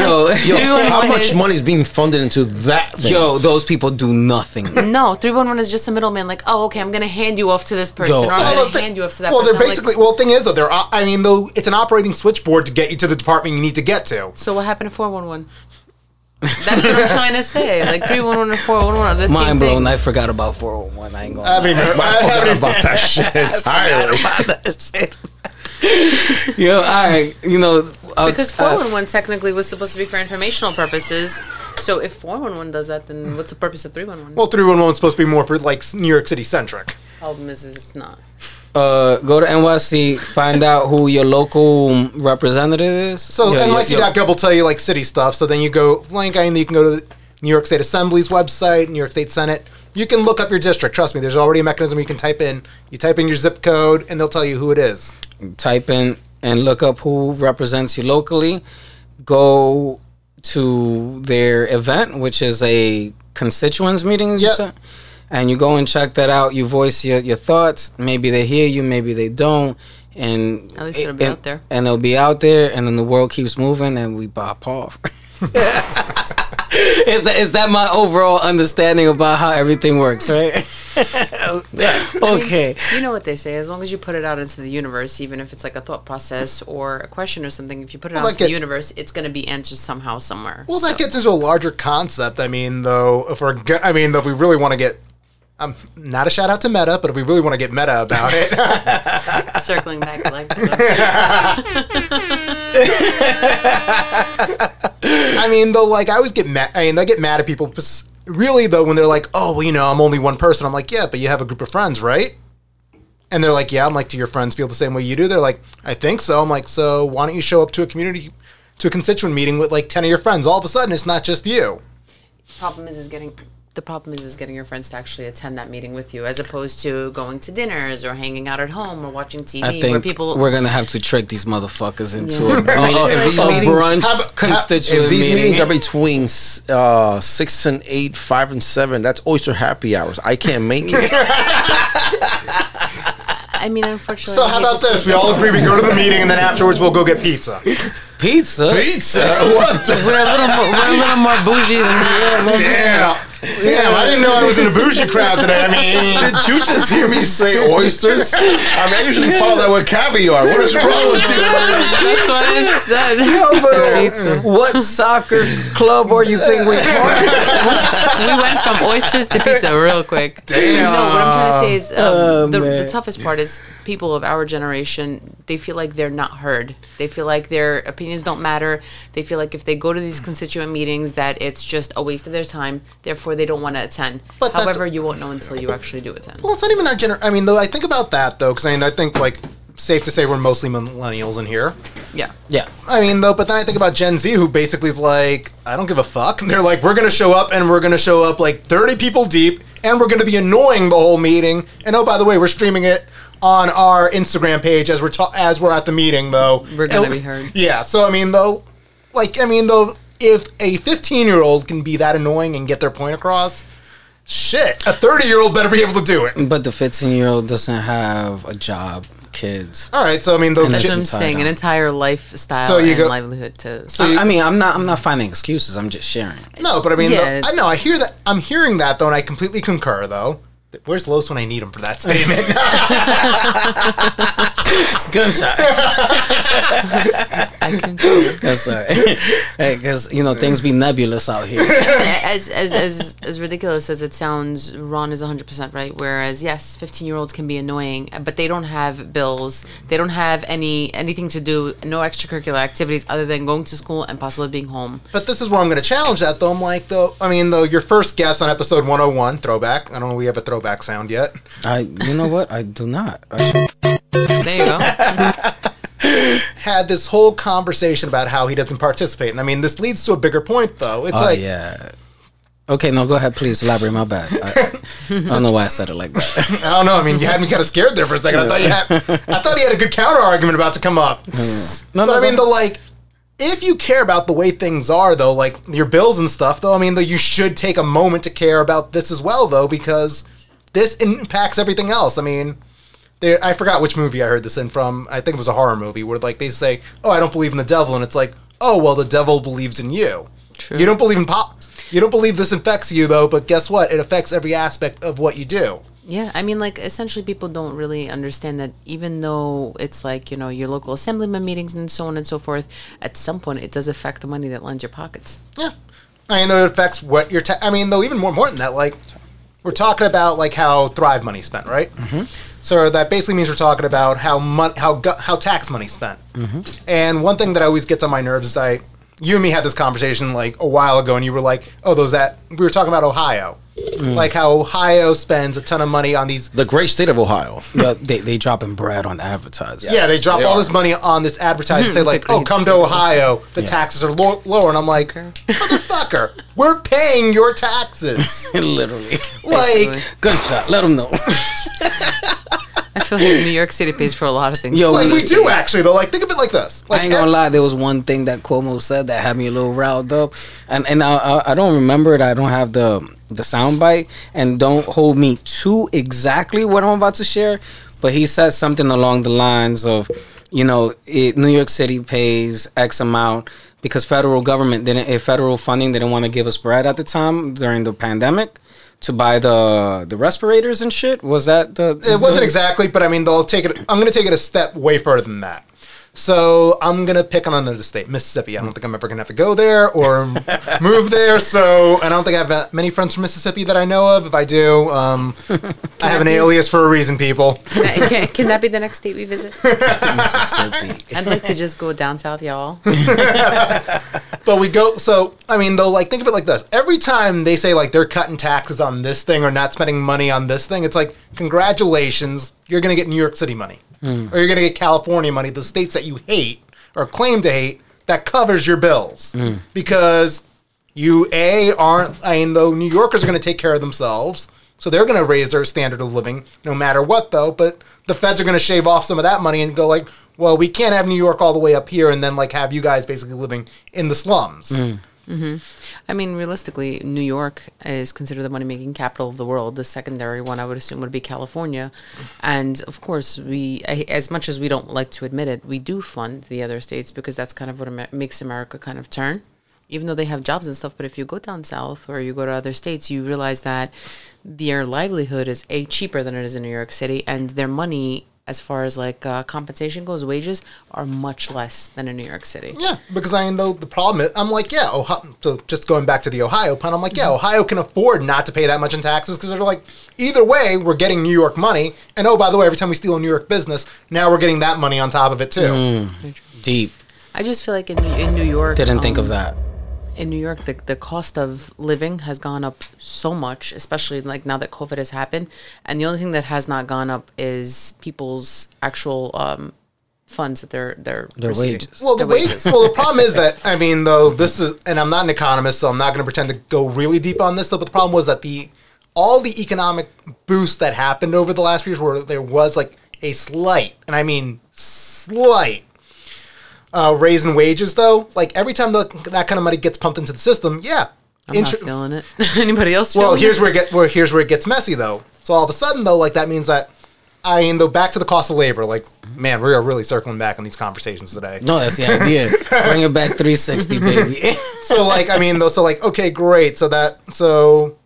Speaker 5: Yo,
Speaker 6: Yo, how much
Speaker 7: is-
Speaker 6: money is being funded into that thing?
Speaker 5: yo, those people do nothing.
Speaker 7: No, 311 is just a middleman. Like, oh, okay, I'm going to hand you off to this person,
Speaker 5: Yo,
Speaker 7: or I'm
Speaker 5: I-
Speaker 7: going
Speaker 8: Well,
Speaker 7: to
Speaker 8: the
Speaker 7: hand you off to that
Speaker 8: well,
Speaker 7: person.
Speaker 8: they're
Speaker 7: I'm like,
Speaker 8: basically. well, the thing is though, they're. I mean, though, it's an operating switchboard to get you to the department you need to get to.
Speaker 7: so what happened to 411? That's what I'm trying to say. Like 311 and 411 are the same
Speaker 5: Mind
Speaker 7: thing.
Speaker 5: blown. I forgot about four one one. I ain't gonna.
Speaker 8: I mean,
Speaker 6: I
Speaker 8: I
Speaker 6: forgot
Speaker 8: mean,
Speaker 6: about that shit entirely. About that shit.
Speaker 5: Yo, all right. You know, uh,
Speaker 7: Because
Speaker 5: uh,
Speaker 7: 411 technically was supposed to be for informational purposes. So if 411 does that, then what's the purpose of 311?
Speaker 8: well, three one one is supposed to be more for like New York City centric.
Speaker 7: Problem is, is it's not.
Speaker 5: uh, go to NYC, find out who your local representative is.
Speaker 8: So
Speaker 5: Yo, yo, yo.
Speaker 8: NYC.gov will tell you like city stuff. So then you go like I mean, you can go to the New York State Assembly's website, New York State Senate. You can look up your district. Trust me, there's already a mechanism you can type in. You type in your zip code, and they'll tell you who it is.
Speaker 5: type in and look up who represents you locally. Go to their event, which is a constituents meeting, you
Speaker 8: Yep.
Speaker 5: Said? and you go and check that out. You voice your, your thoughts. Maybe they hear you, maybe they don't. And
Speaker 7: At least it'll be
Speaker 5: and-
Speaker 7: out there.
Speaker 5: And it'll be out there, and then the world keeps moving, and we bop off. is that is that my overall understanding about how everything works, right?
Speaker 6: Yeah.
Speaker 5: okay.
Speaker 7: You know what they say. As long as you put it out into the universe, even if it's like a thought process or a question or something, if you put it
Speaker 8: Well,
Speaker 7: out into the universe, it's going to be answered somehow, somewhere.
Speaker 8: Well, that gets into a larger concept. I mean, though, if we're, go- I mean, though, if we really want to get, um, not a shout out to Meta, but if we really want to get meta about it,
Speaker 7: circling back like
Speaker 8: I mean, though, like I always get mad. I mean, I get mad at people. pers- Really, though, when they're like, "Oh, well, you know, I'm only one person," I'm like, "Yeah, but you have a group of friends, right?" And they're like, "Yeah." I'm like, "Do your friends feel the same way you do?" They're like, "I think so." I'm like, "So why don't you show up to a community, to a constituent meeting with like ten of your friends? All of a sudden, it's not just you."
Speaker 7: problem is is getting the problem is is getting your friends to actually attend that meeting with you as opposed to going to dinners or hanging out at home or watching TV
Speaker 5: I
Speaker 7: where people
Speaker 5: we're gonna have to trick these motherfuckers into
Speaker 7: Yeah.
Speaker 5: a,
Speaker 6: I mean, if these
Speaker 5: a
Speaker 6: meetings-
Speaker 5: brunch
Speaker 6: How about-
Speaker 5: constituent
Speaker 6: If these
Speaker 5: meeting.
Speaker 6: meetings are between uh, six and eight, five and seven, that's oyster happy hours. I can't make it.
Speaker 7: I mean unfortunately
Speaker 8: So how about this? We all agree we go to the meeting, and then afterwards we'll go get pizza.
Speaker 5: pizza.
Speaker 6: Pizza? What? The?
Speaker 7: we're a little more, we're a little more bougie than that.
Speaker 8: Damn. Damn, I didn't know I was in a bougie crowd today. I mean,
Speaker 6: Did you just hear me say oysters? I mean, I usually follow that with caviar. What is wrong with you?
Speaker 7: That's what I said.
Speaker 5: Yo,
Speaker 7: Pizza.
Speaker 5: but what soccer club are you think we
Speaker 7: we went from oysters to pizza real quick.
Speaker 8: Damn.
Speaker 7: No, what I'm trying to say is um,
Speaker 5: Oh,
Speaker 7: the, the toughest part is people of our generation. They feel like they're not heard. They feel like their opinions don't matter. They feel like if they go to these constituent meetings, that it's just a waste of their time. Therefore, they don't want to attend.
Speaker 8: But
Speaker 7: However, you won't know until you actually do attend.
Speaker 8: well, it's not even our gener. I mean, though, I think about that though, because I mean, I think like safe to say we're mostly millennials in here.
Speaker 7: Yeah.
Speaker 5: Yeah.
Speaker 8: I mean, though, but then I think about Gen Z, who basically is like, I don't give a fuck. They're like, we're gonna show up, and we're gonna show up like 30 people deep, and we're gonna be annoying the whole meeting. And oh, by the way, we're streaming it on our Instagram page as we're ta- as we're at the meeting, though.
Speaker 7: We're gonna
Speaker 8: And-
Speaker 7: be heard.
Speaker 8: Yeah. So I mean, though, like, I mean, though, if a 15 year old can be that annoying and get their point across, shit, a 30 year old better be able to do it.
Speaker 5: But the 15 year old doesn't have a job, kids.
Speaker 8: All right. So I mean, though,
Speaker 5: And
Speaker 7: That's
Speaker 5: Shit
Speaker 7: what I'm saying. An entire lifestyle
Speaker 8: So you
Speaker 7: and
Speaker 8: go-
Speaker 7: livelihood to.
Speaker 8: So
Speaker 5: I,
Speaker 8: you-
Speaker 5: I mean, I'm not. I'm not finding excuses. I'm just sharing.
Speaker 8: No, but I mean,
Speaker 7: Yeah.
Speaker 8: though, I know I hear that. I'm hearing that though, and I completely concur. Though, where's Los when I need him for that statement?
Speaker 5: Gunshot.
Speaker 7: I concur.
Speaker 5: That's right. Because you know things be nebulous out here.
Speaker 7: as as as as ridiculous as it sounds, Ron is 100% right. Whereas yes, 15 year olds can be annoying, but they don't have bills. They don't have any anything to do, no extracurricular activities other than going to school and possibly being home.
Speaker 8: But this is where I'm going to challenge that, though. I'm like, though, I mean, though, your first guest on episode 101, throwback. I don't know if we have a throwback sound yet.
Speaker 5: I, you know what? I do not. I
Speaker 7: There you go.
Speaker 8: Had this whole conversation about how he doesn't participate. And I mean, this leads to a bigger point, though. It's
Speaker 5: Oh
Speaker 8: like,
Speaker 5: yeah. Okay, no, go ahead, please elaborate. My bad. I, I don't know why I said it like that.
Speaker 8: I don't know. I mean, you had me kind of scared there for a second. I thought you had, I thought he had a good counter argument about to come up.
Speaker 5: No,
Speaker 8: But
Speaker 5: no,
Speaker 8: I mean, though, like, if you care about the way things are, though, like your bills and stuff, though, I mean, though, you should take a moment to care about this as well, though, because this impacts everything else. I mean, there, I forgot which movie I heard this in from. I think it was a horror movie where, like, they say, "Oh, I don't believe in the devil," and it's like, "Oh, well, the devil believes in you.
Speaker 7: True.
Speaker 8: You don't believe in pop. You don't believe this affects you, though. But guess what? It affects every aspect of what you do."
Speaker 7: Yeah, I mean, like, essentially, people don't really understand that even though it's like, you know, your local assemblyman meetings and so on and so forth, at some point it does affect the money that lines your pockets.
Speaker 8: Yeah. I mean, though it affects what your. Ta- I mean, though even more more than that, like we're talking about like how Thrive money spent, right? Mm-hmm. So that basically means we're talking about how mon- how gu- how tax money spent. Mm-hmm. And one thing that always gets on my nerves is I, you and me had this conversation like a while ago, and you were like, "Oh, those that we were talking about Ohio." Mm. Like how Ohio spends a ton of money on these.
Speaker 6: The great state of Ohio.
Speaker 5: Yeah, they they dropping bread on advertising.
Speaker 8: Yeah, they drop
Speaker 6: they
Speaker 8: all
Speaker 6: are.
Speaker 8: this money on this advertising, hmm. say like, "Oh, come to
Speaker 7: to-
Speaker 8: Ohio. The taxes are lo- lower," and I'm like, "Motherfucker, we're paying your taxes."
Speaker 5: literally.
Speaker 8: like,
Speaker 7: Basically.
Speaker 5: Gunshot. Let them know.
Speaker 7: I feel like New York City pays for a lot of things.
Speaker 5: Yo,
Speaker 8: like we
Speaker 5: Yes.
Speaker 8: do actually though. Like, think of it like this. Like,
Speaker 5: I ain't gonna lie. There was one thing that Cuomo said that had me a little riled up, and and I, I, I don't remember it. I don't have the the sound bite, and don't hold me to exactly what I'm about to share. But he said something along the lines of, you know, it, New York City pays X amount because federal government didn't, if federal funding didn't want to give us bread at the time during the pandemic to buy the the respirators and shit. Was that the?
Speaker 8: it wasn't exactly, but I mean, they'll take it. I'm gonna take it a step way further than that. So I'm gonna pick another state, Mississippi. I don't think I'm ever gonna have to go there or move there. So I don't think I have that many friends from Mississippi that I know of. If I do, um, I have an alias for a reason, people.
Speaker 7: Can, I- can, can that be the next state we visit?
Speaker 5: Mississippi.
Speaker 7: I'd like to just go down south, y'all.
Speaker 8: But we go. So I mean, though, like think of it like this: every time they say like they're cutting taxes on this thing or not spending money on this thing, it's like congratulations, you're gonna get New York City money, Mm. or you're gonna get California money, the states that you hate or claim to hate, that covers your bills mm. because you a aren't. I mean, though New Yorkers are gonna take care of themselves. So they're going to raise their standard of living no matter what, though. But the feds are going to shave off some of that money and go like, well, we can't have New York all the way up here and then like have you guys basically living in the slums. Mm. Mm-hmm.
Speaker 7: I mean, realistically, New York is considered the money making capital of the world. The secondary one, I would assume, would be California. And of course, we, as much as we don't like to admit it, we do fund the other states because that's kind of what Amer- makes America kind of turn. Even though they have jobs and stuff, but if you go down south or you go to other states, you realize that their livelihood is a cheaper than it is in New York City, and their money, as far as like uh, compensation goes, wages are much less than in New York City.
Speaker 8: Yeah, because I know the problem is, I'm like, yeah, Ohio, so just going back to the Ohio pun, I'm like, yeah, Ohio can afford not to pay that much in taxes because they're like, either way, we're getting New York money. And oh, by the way, every time we steal a New York business, now we're getting that money on top of it too.
Speaker 5: Deep.
Speaker 7: I just feel like in in New York,
Speaker 5: Didn't think
Speaker 7: um,
Speaker 5: of that.
Speaker 7: In New York, the, the cost of living has gone up so much, especially like now that COVID has happened. And the only thing that has not gone up is people's actual um, funds that they're they're
Speaker 5: Their
Speaker 7: receiving.
Speaker 5: wages.
Speaker 8: Well, the
Speaker 7: Their
Speaker 8: way, well, the problem is that I mean, though this is, and I'm not an economist, so I'm not going to pretend to go really deep on this. Though, but the problem was that the all the economic boost that happened over the last few years, where there was like a slight, and I mean slight, uh, raise in wages, though. Like every time the, that kind of money gets pumped into the system, yeah.
Speaker 7: I'm
Speaker 8: Intr-
Speaker 7: not feeling it. Anybody else?
Speaker 8: well, here's
Speaker 7: it?
Speaker 8: where it get where here's where it gets messy though. So all of a sudden though, like that means that I mean though back to the cost of labor, like man, we are really circling back on these conversations today.
Speaker 5: No, that's the idea. Bring it back 360, baby.
Speaker 8: so like I mean though, so like okay, great. So that so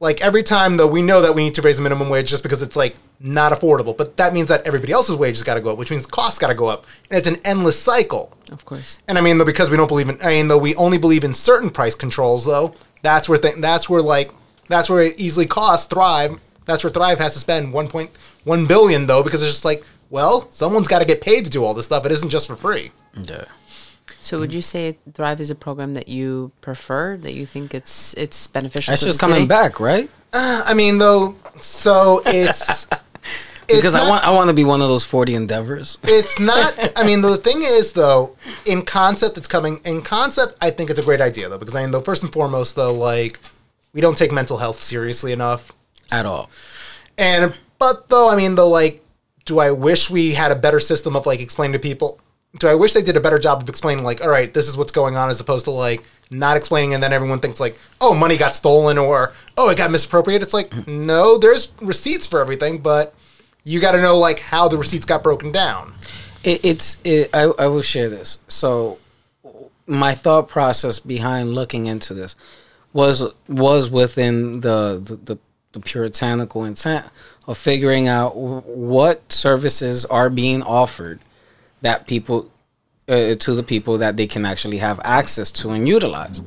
Speaker 8: like every time though we know that we need to raise the minimum wage just because it's like not affordable, but that means that everybody else's wage has got to go up, which means costs got to go up, and it's an endless cycle.
Speaker 7: Of course.
Speaker 8: And I mean, though, because we don't believe in, I mean, though we only believe in certain price controls, though, that's where th- that's where like that's where it easily costs Thrive. That's where Thrive has to spend 1.1 billion though, because it's just like, well, someone's got to get paid to do all this stuff. It isn't just for free.
Speaker 5: Yeah.
Speaker 7: So would you say Thrive is a program that you prefer, that you think it's it's beneficial
Speaker 5: That's
Speaker 7: to
Speaker 5: just
Speaker 7: the
Speaker 5: coming
Speaker 7: city?
Speaker 5: back, right?
Speaker 8: Uh, I mean, though, so it's
Speaker 5: Because I
Speaker 8: not-
Speaker 5: want I want to be one of those forty endeavors.
Speaker 8: it's not i mean the thing is though in concept it's coming in concept i think it's a great idea though because i mean though first and foremost though like we don't take mental health seriously enough
Speaker 5: At all.
Speaker 8: and but though i mean though like do i wish we had a better system of like explaining to people do i wish they did a better job of explaining like all right this is what's going on as opposed to like not explaining and then everyone thinks like oh money got stolen or oh it got misappropriated it's like no there's receipts for everything but you got to know like how the receipts got broken down
Speaker 5: It, it's it, I, I will share this. So my thought process behind looking into this was was within the the, the, the puritanical intent of figuring out what services are being offered that people uh, to the people that they can actually have access to and utilize.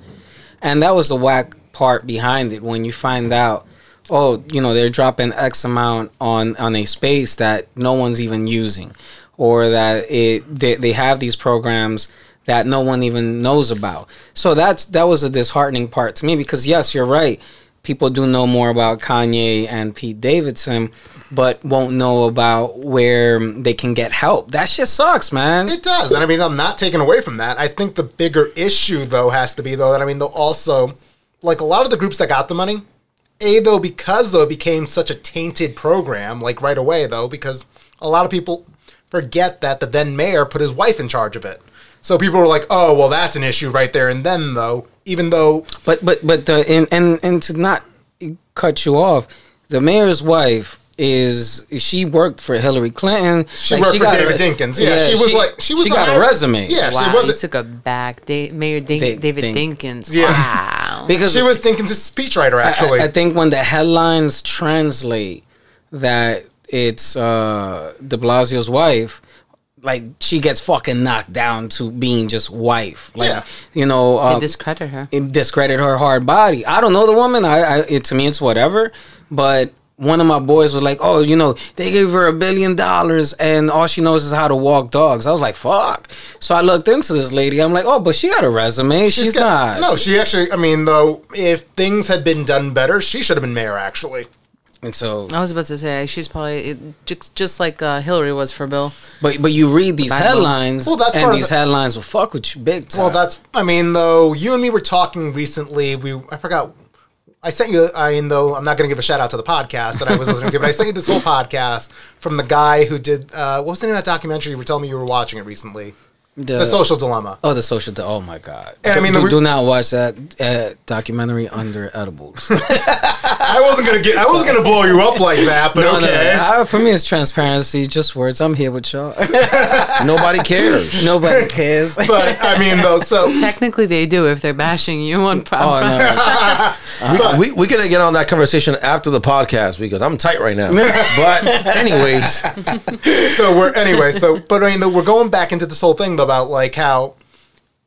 Speaker 5: And that was the whack part behind it when you find out oh, you know, they're dropping X amount on on a space that no one's even using or that it they, they have these programs that no one even knows about. So that's that was a disheartening part to me because yes, you're right. People do know more about Kanye and Pete Davidson, but won't know about where they can get help. That shit sucks, man.
Speaker 8: It does, and I mean, I'm not taking away from that. I think the bigger issue, though, has to be though that I mean, they'll also, like a lot of the groups that got the money, a though because though it became such a tainted program, like right away though, because a lot of people forget that the then mayor put his wife in charge of it. So people were like, "Oh, well, that's an issue right there." And then though, even though
Speaker 5: But but but the and and and to not cut you off, the mayor's wife is she worked for Hillary Clinton.
Speaker 8: She worked for
Speaker 5: got
Speaker 8: David Dinkins. Yeah, she was like- she was
Speaker 5: got
Speaker 8: like-
Speaker 5: a resume.
Speaker 8: Yeah, she wasn't-
Speaker 7: took a back. Da- Mayor Dink-
Speaker 5: Da-
Speaker 7: David
Speaker 5: Dink-
Speaker 7: Dinkins.
Speaker 8: Yeah.
Speaker 7: Wow.
Speaker 5: because
Speaker 8: she was Dinkins' speechwriter, actually.
Speaker 5: I, I think when the headlines translate that it's uh, De Blasio's wife, like she gets fucking knocked down to being just wife. Like
Speaker 8: Yeah.
Speaker 5: you know,
Speaker 7: They
Speaker 5: uh,
Speaker 7: discredit her.
Speaker 5: it discredit her hard body. I don't know the woman. I, I it, to me it's whatever. But one of my boys was like, "Oh, you know, they gave her a billion dollars and all she knows is how to walk dogs." I was like, "Fuck!" So I looked into this lady. I'm like, "Oh, but she got a resume. She's,
Speaker 8: got-
Speaker 5: not."
Speaker 8: No, she actually. I mean, though, if things had been done better, she should have been mayor. Actually,
Speaker 5: And so,
Speaker 7: I was about to say she's probably it- just, just like uh, Hillary was for Bill.
Speaker 5: but but you read these
Speaker 7: Bad
Speaker 5: headlines,
Speaker 8: Well, that's
Speaker 5: and these
Speaker 8: the-
Speaker 5: headlines will fuck with you big time.
Speaker 8: well, that's. I mean, though, you and me were talking recently. We I forgot. I sent you. I mean, though, I'm not going to give a shout out to the podcast that I was listening to, but I sent you this whole podcast from the guy who did. Uh, what was the name of that documentary? You were telling me you were watching it recently. The Social Dilemma.
Speaker 5: Oh, the social. Di- oh my god!
Speaker 8: And I mean,
Speaker 5: do,
Speaker 8: re-
Speaker 5: do not watch that uh, documentary under edibles.
Speaker 8: I wasn't gonna get. I wasn't gonna blow you up like that, but
Speaker 5: No, no,
Speaker 8: okay.
Speaker 5: I- for me, it's transparency. Just words. I'm here with y'all.
Speaker 6: Nobody cares.
Speaker 5: Nobody cares.
Speaker 8: But I mean, though, so
Speaker 7: Technically, they do if they're bashing you on
Speaker 5: oh
Speaker 7: Prime.
Speaker 5: no.
Speaker 6: we we gonna get on that conversation after the podcast because I'm tight right now. but anyways,
Speaker 8: so we're anyway. So, but I mean, though, we're going back into this whole thing about like how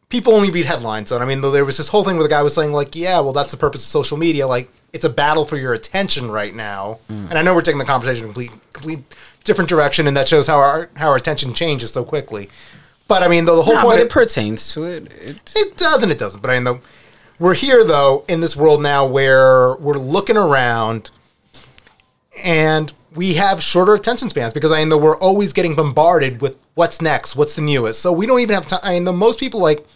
Speaker 8: people only read headlines. So I mean, though, there was this whole thing where the guy was saying like, yeah, well, that's the purpose of social media. Like, it's a battle for your attention right now.
Speaker 5: Mm.
Speaker 8: And I know we're taking the conversation in a complete, complete different direction, and that shows how our how our attention changes so quickly. But I mean, though, the whole
Speaker 5: Nah,
Speaker 8: point
Speaker 5: but
Speaker 8: of-
Speaker 5: it pertains to it. it
Speaker 8: it does and it doesn't. But I mean, though, we're here though in this world now where we're looking around, and we have shorter attention spans because I know we're always getting bombarded with what's next, what's the newest. So we don't even have time. I mean, the most people like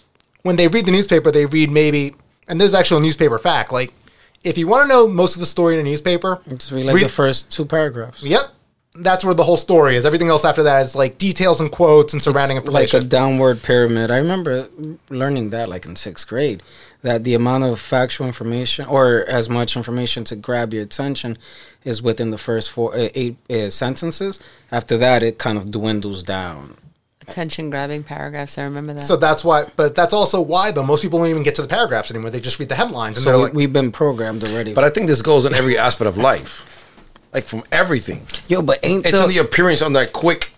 Speaker 8: when they read the newspaper, they read maybe, and this is actually a newspaper fact. Like, if you want to know most of the story in a newspaper,
Speaker 5: just read like
Speaker 8: read-
Speaker 5: the first two paragraphs.
Speaker 8: Yep. That's where the whole story is. Everything else after that is like details and quotes and surrounding
Speaker 5: like
Speaker 8: information.
Speaker 5: a downward pyramid. I remember learning that like in sixth grade, that the amount of factual information or as much information to grab your attention is within the first four uh, eight uh, sentences. After that, it kind of dwindles down.
Speaker 7: Attention grabbing paragraphs. I remember that.
Speaker 8: So that's why, but that's also why though most people don't even get to the paragraphs anymore. They just read the headlines and
Speaker 5: So we,
Speaker 8: like,
Speaker 5: we've been programmed already.
Speaker 6: But I think this goes in every aspect of life, like from everything.
Speaker 5: Yo, but ain't
Speaker 6: It's
Speaker 5: the,
Speaker 6: in the appearance on that quick,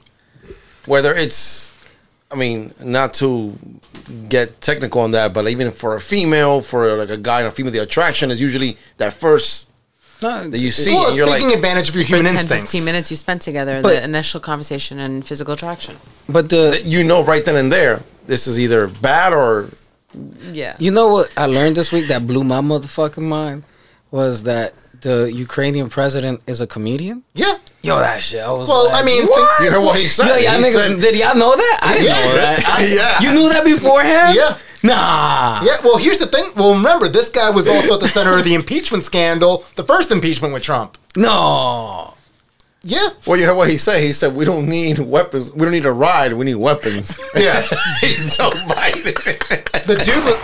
Speaker 6: whether it's, I mean, not to get technical on that, but even for a female, for like a guy and a female, the attraction is usually that first
Speaker 5: no,
Speaker 6: that you see.
Speaker 8: Well,
Speaker 6: and you're
Speaker 8: taking
Speaker 6: like,
Speaker 8: advantage of your
Speaker 7: First
Speaker 8: human
Speaker 7: 10,
Speaker 8: instincts.
Speaker 7: 15 minutes you spent together,
Speaker 5: But-
Speaker 7: the initial conversation and physical attraction.
Speaker 5: But the
Speaker 6: you know right then and there, this is either bad or
Speaker 7: Yeah.
Speaker 5: You know what I learned this week that blew my motherfucking mind was that the Ukrainian president is a comedian.
Speaker 8: Yeah.
Speaker 5: Yo, that shit. I was
Speaker 8: Well,
Speaker 5: like,
Speaker 8: I mean,
Speaker 5: what?
Speaker 8: think-
Speaker 6: you heard what he said.
Speaker 5: Yo, y'all
Speaker 6: He
Speaker 5: niggas,
Speaker 6: said-
Speaker 5: did y'all know that? I didn't
Speaker 8: Yeah.
Speaker 5: know that. I-
Speaker 6: Yeah.
Speaker 5: You knew that beforehand?
Speaker 8: Yeah.
Speaker 5: Nah.
Speaker 8: Yeah, well, here's the thing. Well, remember, this guy was also at the center of the impeachment scandal, the first impeachment with Trump.
Speaker 5: No.
Speaker 8: Yeah.
Speaker 6: Well, you heard what he said. He said, "We don't need weapons. We don't need a ride. We need weapons."
Speaker 8: Yeah.
Speaker 6: Joe Biden.
Speaker 8: The dude was.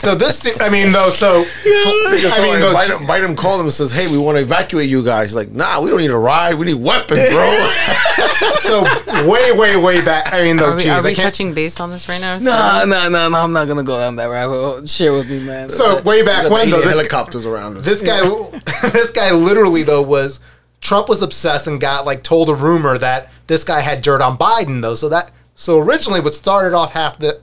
Speaker 8: So this, dude, I mean, though, so.
Speaker 6: Because
Speaker 8: I mean,
Speaker 6: somebody-
Speaker 8: though,
Speaker 6: Biden, Biden called him and says, "Hey, we want to evacuate you guys." He's like, "Nah, we don't need a ride. We need weapons, bro."
Speaker 8: so way, way, way back. I mean, though,
Speaker 7: Are we,
Speaker 8: geez,
Speaker 7: are we
Speaker 8: I
Speaker 7: touching base on this right now?
Speaker 5: Nah, nah, nah, nah. I'm not gonna go down that rabbit hole. Share with me, man.
Speaker 8: So way back when, though, this,
Speaker 6: helicopters around us.
Speaker 8: this guy, this guy, literally though was Trump was obsessed and got like told a rumor that this guy had dirt on Biden though. So that so originally what started off half the.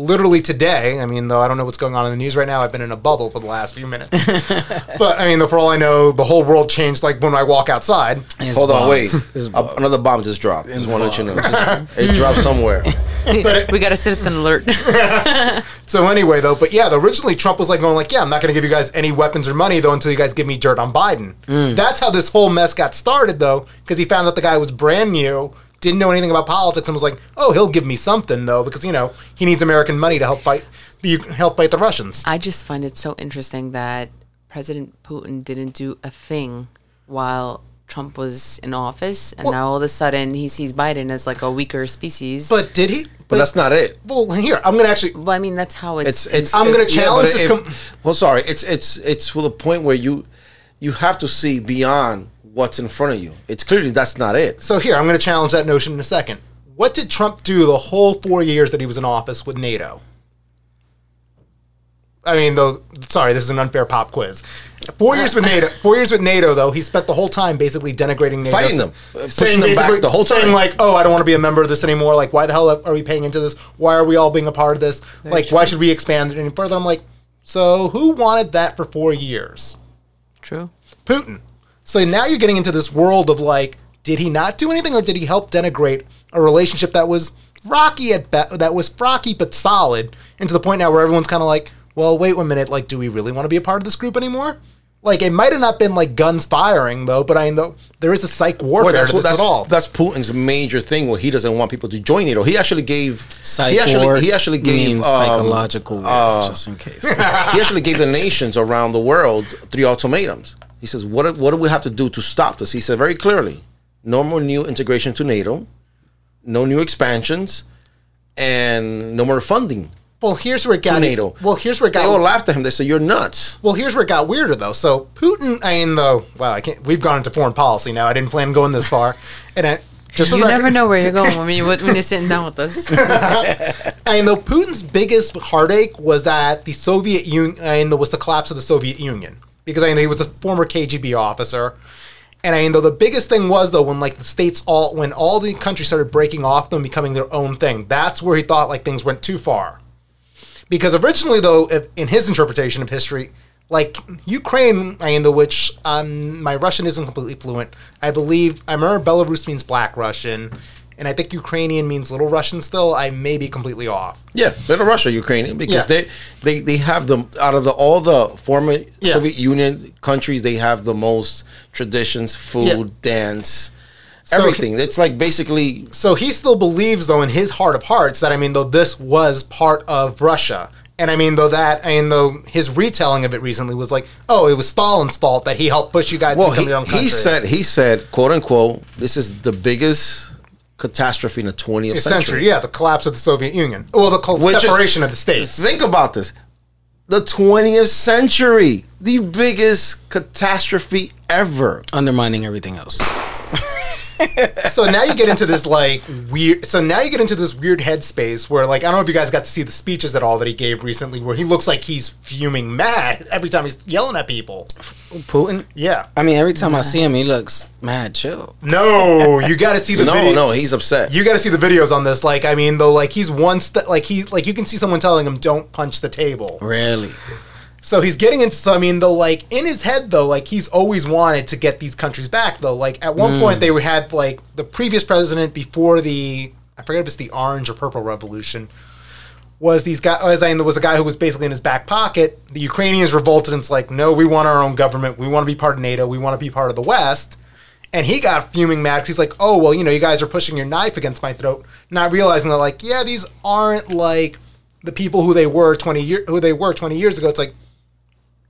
Speaker 8: Literally today, I mean, though I don't know what's going on in the news right now. I've been in a bubble for the last few minutes. but I mean, though, for all I know, the whole world changed like when I walk outside.
Speaker 5: It's
Speaker 6: Hold on, wait.
Speaker 5: It's
Speaker 6: A-
Speaker 5: bomb.
Speaker 6: another bomb just dropped. Just want to let you know. Just- it dropped somewhere.
Speaker 7: we got a citizen alert.
Speaker 8: So anyway, though, but yeah, originally Trump was like going like, yeah, I'm not going to give you guys any weapons or money though until you guys give me dirt on Biden. Mm. That's how this whole mess got started though, because he found out the guy was brand new, didn't know anything about politics, and was like, oh, he'll give me something though, because you know he needs American money to help fight the help fight the Russians.
Speaker 7: I just find it so interesting that President Putin didn't do a thing while Trump was in office, and
Speaker 8: Well-
Speaker 7: now all of a sudden he sees Biden as like a weaker species.
Speaker 8: But did he?
Speaker 6: But that's not it.
Speaker 8: Well, here I'm going to actually.
Speaker 7: well, I mean, that's how it's.
Speaker 6: It's it's.
Speaker 8: I'm gonna
Speaker 6: it- yeah,
Speaker 8: challenge
Speaker 6: but
Speaker 8: this
Speaker 6: if-
Speaker 8: com-
Speaker 6: well, sorry. It's it's it's to the point where you you have to see beyond what's in front of you. It's clearly that's not it.
Speaker 8: So here I'm going to challenge that notion in a second. What did Trump do the whole four years that he was in office with NATO? I mean, though, sorry, this is an unfair pop quiz. Four years with NATO. Four years with NATO, though, he spent the whole time basically denigrating NATO,
Speaker 6: Fighting them, pushing
Speaker 8: saying
Speaker 6: them back the whole time.
Speaker 8: saying
Speaker 6: time.
Speaker 8: like, "Oh, I don't want to be a member of this anymore. Like, why the hell are we paying into this? Why are we all being a part of this? like, why should we expand it any further?" I'm like, so who wanted that for four years?
Speaker 7: true.
Speaker 8: Putin. So now you're getting into this world of like, did he not do anything, or did he help denigrate a relationship that was rocky at be- that was rocky but solid, and to the point now where everyone's kind of like, well, wait one minute, like, do we really want to be a part of this group anymore? Like, it might have not been like guns firing though, but I know there is a psych warfare
Speaker 6: Well, that's
Speaker 8: to this
Speaker 6: that's
Speaker 8: at all.
Speaker 6: that's Putin's major thing. Where he doesn't want people to join NATO. He actually gave.
Speaker 5: Psych
Speaker 6: he actually
Speaker 5: ward
Speaker 6: he actually gave
Speaker 5: means
Speaker 6: um,
Speaker 5: psychological war,
Speaker 6: uh,
Speaker 5: just in case.
Speaker 6: he actually gave the nations around the world three ultimatums. He says, "What do- what do we have to do to stop this?" He said very clearly, "No more new integration to NATO, no new expansions, and no more funding
Speaker 8: well, here's where it got
Speaker 6: NATO."
Speaker 8: Well, here's where it got.
Speaker 6: they
Speaker 8: got
Speaker 6: all laughed at him. They said, "You're nuts."
Speaker 8: Well, here's where it got weirder though. So Putin, I mean, though, wow, I can't. We've gone into foreign policy now. I didn't plan on going this far, and I, just for
Speaker 7: You never know where you're going when, you, when you're sitting down with us.
Speaker 8: I mean, though Putin's biggest heartache was that the Soviet Union, I mean, was the collapse of the Soviet Union because I mean, he was a former KGB officer, and I mean, though the biggest thing was though when like the states all when all the countries started breaking off them, becoming their own thing. That's where he thought like things went too far. Because originally, though, if, in his interpretation of history, like Ukraine, I mean, the which um, my Russian isn't completely fluent. I believe I remember Belarus means Black Russian, and I think Ukrainian means Little Russian. Still, I may be completely off.
Speaker 6: Yeah, they're Russia, Ukrainian, because
Speaker 8: Yeah.
Speaker 6: they, they they have the out of the all the former
Speaker 8: Yeah.
Speaker 6: Soviet Union countries, they have the most traditions, food,
Speaker 8: Yeah.
Speaker 6: dance,
Speaker 8: So
Speaker 6: everything. it's like basically
Speaker 8: So he still believes, though, in his heart of hearts, that I mean, though this was part of Russia. And I mean, though that, I mean, though his retelling of it recently was like, oh, it was Stalin's fault that he helped push you guys
Speaker 6: well, he,
Speaker 8: country.
Speaker 6: he said he said quote unquote this is the biggest catastrophe in the 20th
Speaker 8: century.
Speaker 6: century.
Speaker 8: yeah, the collapse of the Soviet Union. Well, the col-
Speaker 6: Which is-
Speaker 8: separation of the states.
Speaker 6: Think about this. The 20th century, the biggest catastrophe ever.
Speaker 5: Undermining everything else.
Speaker 8: So now you get into this like weird. So now you get into this weird headspace where like I don't know if you guys got to see the speeches at all that he gave recently, where he looks like he's fuming mad every time he's yelling at people.
Speaker 5: Putin.
Speaker 8: Yeah.
Speaker 5: I mean, every time I see him, he looks mad chill.
Speaker 8: No, you got to see the
Speaker 6: No,
Speaker 8: video.
Speaker 6: no, he's upset.
Speaker 8: You got to see the videos on this. Like, I mean, though, like he's one step, like he's like you can see someone telling him, "Don't punch the table."
Speaker 5: Really.
Speaker 8: So he's getting into. So I mean, though, like in his head, though, like he's always wanted to get these countries back. Though, like at one hmm. point they had like the previous president before the I forget if it's the Orange or Purple Revolution. Was these guys? As I there was a guy who was basically in his back pocket. The Ukrainians revolted and it's like, no, we want our own government. We want to be part of NATO. We want to be part of the West. And he got fuming mad 'cause he's like, oh well, you know, you guys are pushing your knife against my throat, not realizing that like, yeah, these aren't like the people who they were twenty year who they were twenty years ago. It's like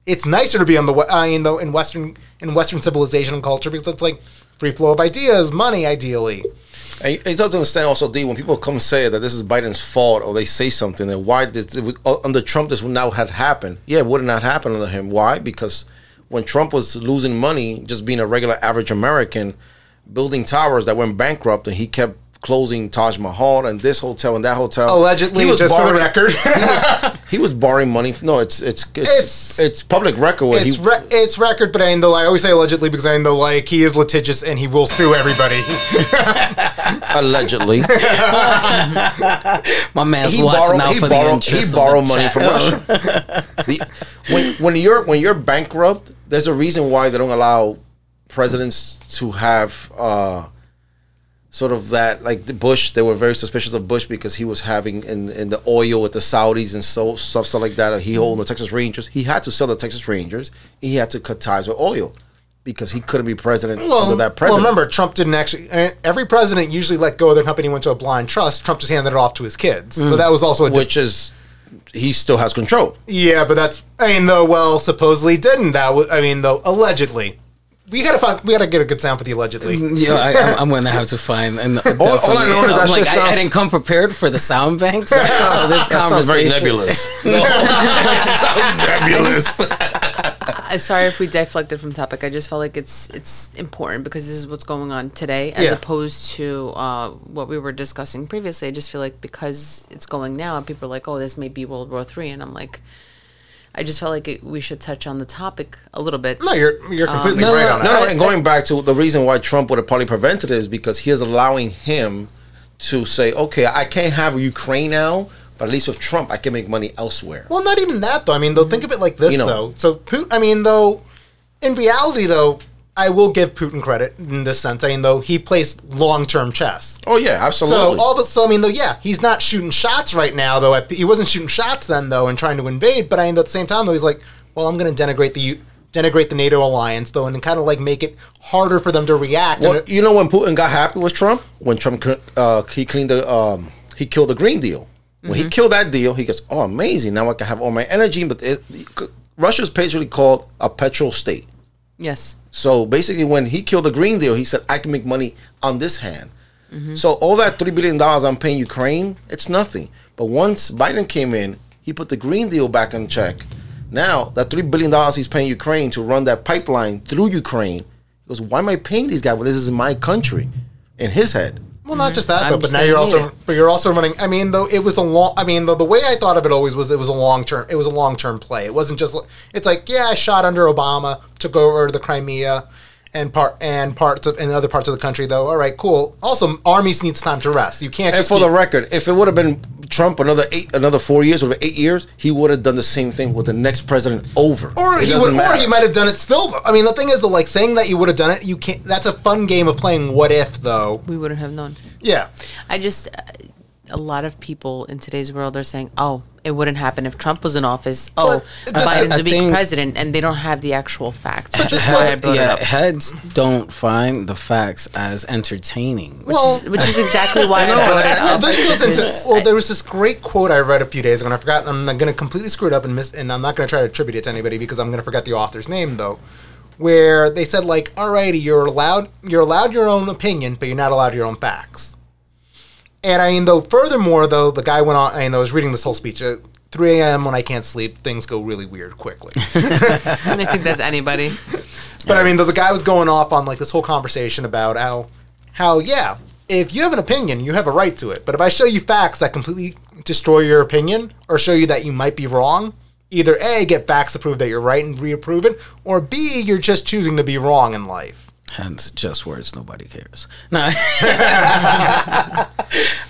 Speaker 8: it's nicer to be on the we- I mean, though in Western in Western civilization and culture because it's like free flow of ideas, money, ideally.
Speaker 6: And you, to understand also, D, when people come say that this is Biden's fault or they say something, that why this was, uh, under Trump this would not have happened. Yeah, it would not happen under him. Why? Because when Trump was losing money, just being a regular average American, building towers that went bankrupt, and he kept closing Taj Mahal and this hotel and that hotel.
Speaker 8: Allegedly,
Speaker 6: He was
Speaker 8: just for the
Speaker 6: borrowing-
Speaker 8: record.
Speaker 6: he, was, he was borrowing money. From, no, it's it's it's
Speaker 8: It's-
Speaker 6: it's, public record.
Speaker 8: It's
Speaker 6: he,
Speaker 8: re- it's record, but I know I always say allegedly because I know like he is litigious and he will sue everybody.
Speaker 6: allegedly
Speaker 5: My man's
Speaker 6: he borrowed
Speaker 5: out
Speaker 6: he
Speaker 5: for
Speaker 6: borrowed
Speaker 5: interests
Speaker 6: he borrowed money from Russia. the, when when you're when you're bankrupt, there's a reason why they don't allow presidents to have uh, sort of that like the Bush. They were very suspicious of Bush because he was having in, in the oil with the Saudis and so stuff stuff like that. He owned the Texas Rangers. He had to sell the Texas Rangers. He had to cut ties with oil because he couldn't be president under that president.
Speaker 8: well, remember, Trump didn't actually. eh, Every president usually let go of their company, went to a blind trust. Trump just handed it off to his kids. So that was also a
Speaker 6: which is he still has control.
Speaker 8: Yeah, but that's I mean though. Well, supposedly didn't that? Was, I mean though, allegedly. We gotta find. We gotta get a good sound for the allegedly.
Speaker 5: Yeah, I, I'm, I'm gonna have to find. And
Speaker 6: all I know is that
Speaker 5: I'm like,
Speaker 6: shit
Speaker 5: I, I didn't come prepared for the sound banks. That
Speaker 6: sounds-
Speaker 5: this
Speaker 6: That sounds very nebulous. sounds nebulous.
Speaker 7: Uh, sorry if we deflected from topic. I just felt like it's it's important because this is what's going on today, as
Speaker 8: Yeah.
Speaker 7: opposed to uh, what we were discussing previously. I just feel like because it's going now, and people are like, "Oh, this may be World War Three," and I'm like, I just felt like it, we should touch on the topic a little bit.
Speaker 8: No, you're you're um, completely
Speaker 5: no,
Speaker 8: right
Speaker 5: no,
Speaker 8: on
Speaker 6: No,
Speaker 8: that.
Speaker 6: no, no, and going back to the reason why Trump would have probably prevented it is because he is allowing him to say, okay, I can't have Ukraine now, but at least with Trump, I can make money elsewhere.
Speaker 8: Well, not even that though. I mean, though, think of it like this
Speaker 6: You know.
Speaker 8: though. So, Putin, I mean, though, in reality, though, I will give Putin credit in this sense. I mean, though, he plays long-term chess.
Speaker 6: Oh yeah, absolutely.
Speaker 8: So all of a sudden, I mean, though, yeah, he's not shooting shots right now. Though he wasn't shooting shots then, though, and trying to invade. But I mean, at the same time, though, he's like, well, I'm going to denigrate the denigrate the NATO alliance, though, and kind of like make it harder for them to react.
Speaker 6: well,
Speaker 8: it-
Speaker 6: you know when Putin got happy with Trump when Trump uh, he cleaned the um, he killed the Green Deal. When he killed that deal, he goes, "Oh, amazing! Now I can have all my energy." But it, Russia's basically called a petrol state.
Speaker 7: Yes.
Speaker 6: So basically, when he killed the Green Deal, he said, "I can make money on this hand." Mm-hmm. So all that three billion dollars I'm paying Ukraine, it's nothing. But once Biden came in, he put the Green Deal back in check. Now that three billion dollars he's paying Ukraine to run that pipeline through Ukraine, he goes, "Why am I paying these guys Well, this is my country?" In his head,
Speaker 8: Well, not just that, though, but now you're also, but you're also running. I mean, though it was a long. I mean, though the way I thought of it always was it was a long term. It was a long term play. It wasn't just. It's like yeah, I shot under Obama, took over the Crimea, and part and parts of and other parts of the country. Though, all right, cool. Also, armies needs time to rest. You can't
Speaker 6: and
Speaker 8: just
Speaker 6: for
Speaker 8: keep-
Speaker 6: the record, if it would have been Trump another eight, another four years or eight years, he would have done the same thing with the next president over.
Speaker 8: Or
Speaker 6: It
Speaker 8: he
Speaker 6: doesn't
Speaker 8: would, or he might have done it still. I mean, the thing is, though, like saying that you would have done it, you can't. That's a fun game of playing what if, though.
Speaker 7: We wouldn't have known.
Speaker 8: Yeah,
Speaker 7: I just, uh, a lot of people in today's world are saying, "Oh, it wouldn't happen if Trump was in office." Oh,
Speaker 8: But
Speaker 7: Biden's
Speaker 5: I
Speaker 7: a big
Speaker 5: think-
Speaker 7: president, and they don't have the actual facts. Which is
Speaker 8: this
Speaker 7: why I brought
Speaker 5: yeah,
Speaker 7: it up.
Speaker 5: heads don't find the facts as entertaining.
Speaker 8: well,
Speaker 7: Which is exactly why I brought it
Speaker 8: Well,
Speaker 7: up.
Speaker 8: this goes into well. There was this great quote I read a few days ago, and I forgot. I'm going to completely screw it up and miss, and I'm not going to try to attribute it to anybody because I'm going to forget the author's name though. Where they said like, "Alrighty, you're allowed you're allowed your own opinion, but you're not allowed your own facts." And I mean, though, furthermore, though, the guy went on. I mean, I was reading this whole speech. At 3 a.m. when I can't sleep, things go really weird quickly.
Speaker 7: I don't think that's anybody.
Speaker 8: But I mean, though the guy was going off on like this whole conversation about how how yeah, if you have an opinion, you have a right to it. But if I show you facts that completely destroy your opinion or show you that you might be wrong, either A, get facts to prove that you're right and reapprove it, or B, you're just choosing to be wrong in life.
Speaker 5: Hence, just words. Nobody cares. Nah.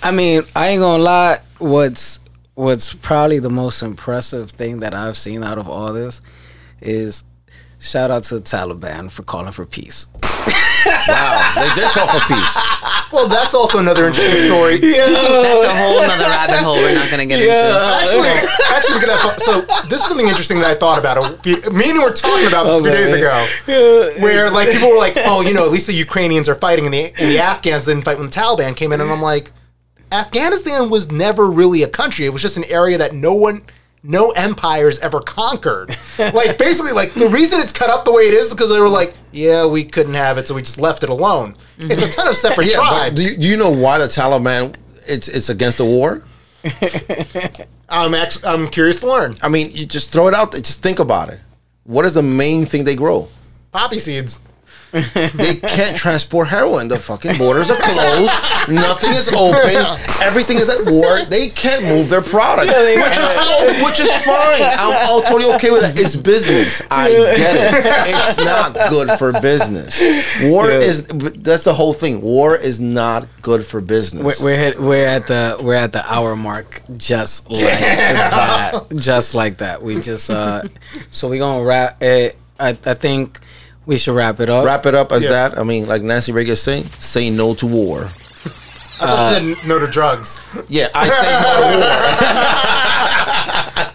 Speaker 5: I mean, I ain't gonna lie. What's what's probably the most impressive thing that I've seen out of all this is shout out to the Taliban for calling for peace.
Speaker 6: Wow, they did call for peace.
Speaker 8: Well, that's also another interesting story.
Speaker 7: That's a whole nother rabbit hole we're not going to get into.
Speaker 8: Actually, actually, we could have. So this is something interesting that I thought about. Me and you were talking about this oh, a few days ago, where like people were like, "Oh, you know, at least the Ukrainians are fighting, and the and the Afghans didn't fight when the Taliban came in." And I'm like, Afghanistan was never really a country. It was just an area that no one. No empires ever conquered. like basically, like the reason it's cut up the way it is because they were like, yeah, we couldn't have it, so we just left it alone. Mm-hmm. It's a ton of separate
Speaker 6: Yeah,
Speaker 8: tribes.
Speaker 6: do you, do you know why the Taliban? It's it's against the war.
Speaker 8: I'm actually I'm curious to learn.
Speaker 6: I mean, you just throw it out there. Just think about it. What is the main thing they grow?
Speaker 8: Poppy seeds.
Speaker 6: They can't transport heroin. The fucking borders are closed. Nothing is open. Everything is at war. They can't move their product, which is which is fine. I'm, I'm totally okay with that. It's business. I get it. It's not good for business. War is. That's the whole thing. War is not good for business.
Speaker 5: We're we're, hit, we're at the we're at the hour mark, just like that, just like that. We just uh, so we're gonna wrap. It, I I think we should wrap it up.
Speaker 6: Wrap it up as
Speaker 8: Yeah.
Speaker 6: that. I mean, like Nancy Reagan saying, say no to war.
Speaker 8: I thought you said no to drugs.
Speaker 6: Yeah, I say no to war.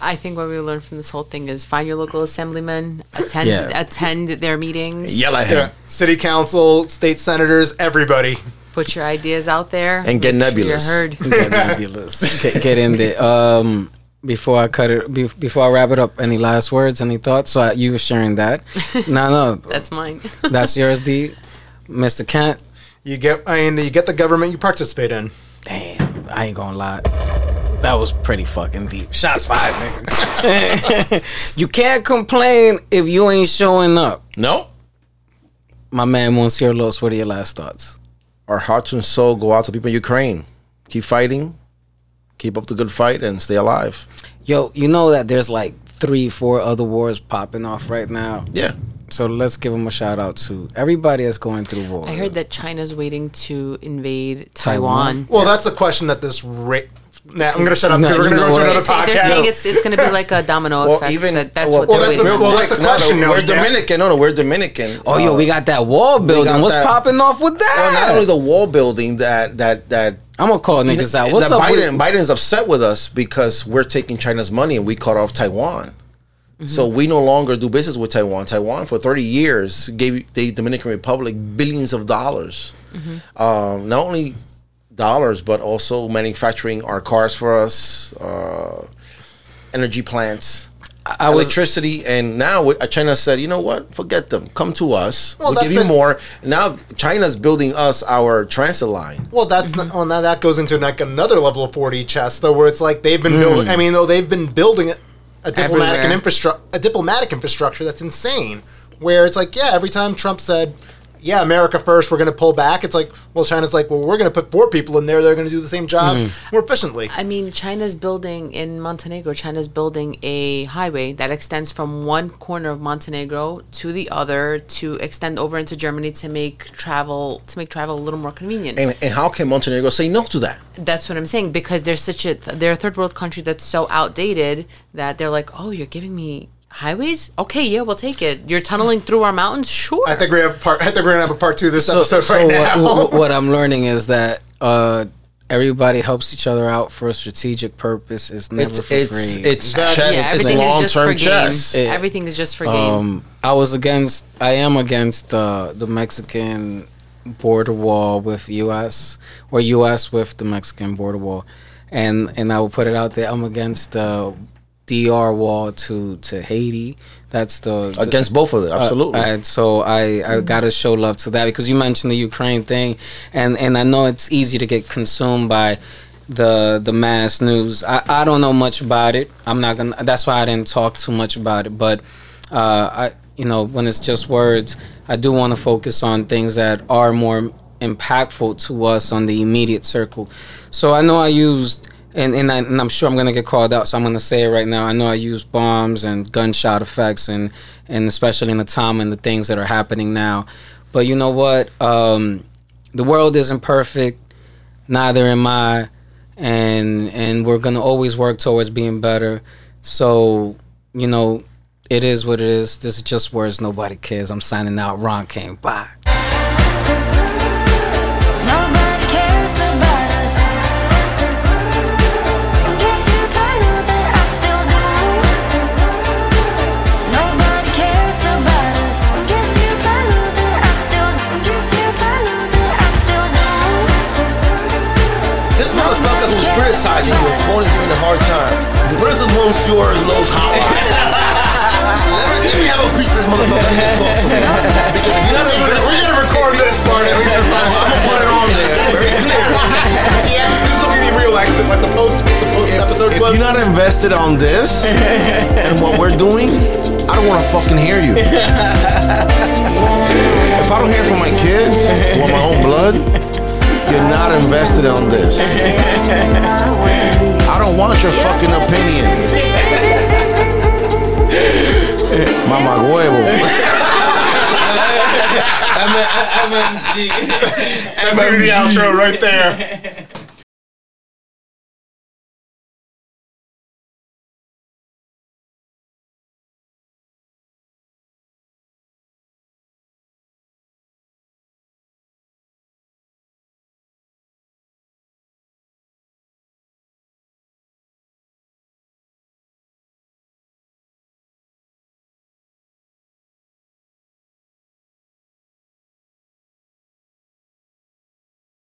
Speaker 7: I think what we learned from this whole thing is find your local assemblyman, attend
Speaker 5: Yeah.
Speaker 7: attend their meetings,
Speaker 6: Yell at him.
Speaker 8: Yeah. City council, state senators, everybody.
Speaker 7: put your ideas out there,
Speaker 6: And get
Speaker 7: make sure
Speaker 6: nebulous.
Speaker 7: You're heard.
Speaker 5: Get nebulous. Get, get in there. Um, before I cut it, be, before I wrap it up, any last words, any thoughts? So I, you were sharing that. no, no,
Speaker 7: That's mine.
Speaker 5: that's yours, D. Mr. Kent.
Speaker 8: You get, I mean, you get the government you participate in.
Speaker 5: Damn, I ain't gonna lie. That was pretty fucking deep. Shots fired, nigga. you can't complain if you ain't showing up.
Speaker 6: No.
Speaker 5: My man, Monsieur Los, what are your last thoughts?
Speaker 6: Our hearts and soul go out to people in Ukraine. Keep fighting. Keep up the good fight and stay alive.
Speaker 5: Yo, you know that there's like three, four other wars popping off right now.
Speaker 6: Yeah.
Speaker 5: So let's give them a shout out to everybody that's going through war.
Speaker 7: I heard that China's waiting to invade
Speaker 5: Taiwan?
Speaker 7: Taiwan.
Speaker 8: Well, that's the question that this. Ra- nah, I'm going to shut up
Speaker 5: No,
Speaker 8: we're going to
Speaker 5: know
Speaker 8: go to
Speaker 5: what?
Speaker 8: another
Speaker 7: They're, they're saying it's it's going to be like a domino
Speaker 6: Well,
Speaker 7: effect.
Speaker 6: even
Speaker 7: that, that's
Speaker 6: well,
Speaker 7: what
Speaker 8: well,
Speaker 7: they're
Speaker 8: that's the- well, that's the
Speaker 6: no, no,
Speaker 8: question, no,
Speaker 6: we're
Speaker 8: yeah.
Speaker 6: Dominican. No, no, we're Dominican.
Speaker 5: Oh, yo,
Speaker 6: Uh,
Speaker 5: we got that wall building. What's
Speaker 6: that-
Speaker 5: popping off with that?
Speaker 6: well, not only the wall building that that that
Speaker 5: I'm gonna call niggas out. What's up?
Speaker 6: Biden Biden's upset with us because we're taking China's money and we cut off Taiwan.
Speaker 5: Mm-hmm.
Speaker 6: So we no longer do business with Taiwan. Taiwan for 30 years gave the Dominican Republic billions of dollars.
Speaker 5: Mm-hmm.
Speaker 6: Um, not only dollars, but also manufacturing our cars for us, uh, energy plants,
Speaker 5: I was
Speaker 6: electricity, and now uh, China said, you know what? Forget them. Come to us.
Speaker 8: Well,
Speaker 6: we'll
Speaker 8: that's
Speaker 6: give you
Speaker 8: been-
Speaker 6: more. Now China's building us our transit line.
Speaker 8: Well, that's not, well, now that goes into like another level of 4D chess, though, where it's like they've been building. I mean, though they've been building a, diplomatic infrastructure, a diplomatic infrastructure that's insane. Where it's like, yeah, every time Trump said, "Yeah, America first, we're going to pull back," it's like, well, China's like, well, we're going to put four people in there; they're going to do the same job mm-hmm. more efficiently.
Speaker 7: I mean, China's building in Montenegro. China's building a highway that extends from one corner of Montenegro to the other to extend over into Germany to make travel to make travel a little more convenient.
Speaker 6: And, and how can Montenegro say no to that?
Speaker 7: That's what I'm saying because they're such a they're a third world country that's so outdated that they're like, oh, you're giving me highways? Okay, yeah, we'll take it. You're tunneling through our mountains, sure.
Speaker 8: I think we have part. I think we're going to have a part two of this
Speaker 5: so,
Speaker 8: episode
Speaker 5: so
Speaker 8: right
Speaker 5: what,
Speaker 8: now.
Speaker 5: what, what I'm learning is that uh, everybody helps each other out for a strategic purpose. It's never
Speaker 6: It's
Speaker 5: for
Speaker 6: it's
Speaker 5: free.
Speaker 6: it's
Speaker 8: That's-
Speaker 6: chess.
Speaker 7: yeah,
Speaker 6: it's
Speaker 7: everything is
Speaker 6: long
Speaker 7: just for
Speaker 6: term
Speaker 7: game.
Speaker 6: chess.
Speaker 5: Yeah.
Speaker 7: Everything is just for game.
Speaker 5: Um, I was against. I am against the the Mexican border wall with U.S. or U.S. with the Mexican border wall, and and I will put it out there. I'm against the DR wall to to Haiti. That's the
Speaker 6: Against both of them,
Speaker 5: uh,
Speaker 6: absolutely.
Speaker 5: and so I, I gotta show love to that because you mentioned the Ukraine thing, and and I know it's easy to get consumed by the the mass news. I, I don't know much about it. I'm not gonna. That's why I didn't talk too much about it. But uh, I you know when it's just words, I do want to focus on things that are more impactful to us on the immediate circle. So I know I used, and and, I, and I'm sure I'm gonna get called out, so I'm gonna say it right now. I know I use bombs and gunshot effects, and and especially in the time and the things that are happening now. But you know what? Um, the world isn't perfect. Neither am I, and and we're gonna always work towards being better. So you know, it is what it is. This is just words. Nobody cares. I'm signing out. Ron came. Bye.
Speaker 6: Where's the Monsieur Los let, me, have a piece of this motherfucker and talk to me. Because if you're not invested,
Speaker 8: We're gonna record this part. At least
Speaker 6: I'm gonna put it on there. Very clear.
Speaker 8: yeah, this will be the real exit, like the post, the post episode
Speaker 6: If you're not invested on this and what we're doing, I don't want to fucking hear you. If I don't hear from my kids or my own blood, you're not invested on this. I don't want your fucking opinion. Mama huevo.
Speaker 5: MMG.
Speaker 8: That's gonna be the outro right there.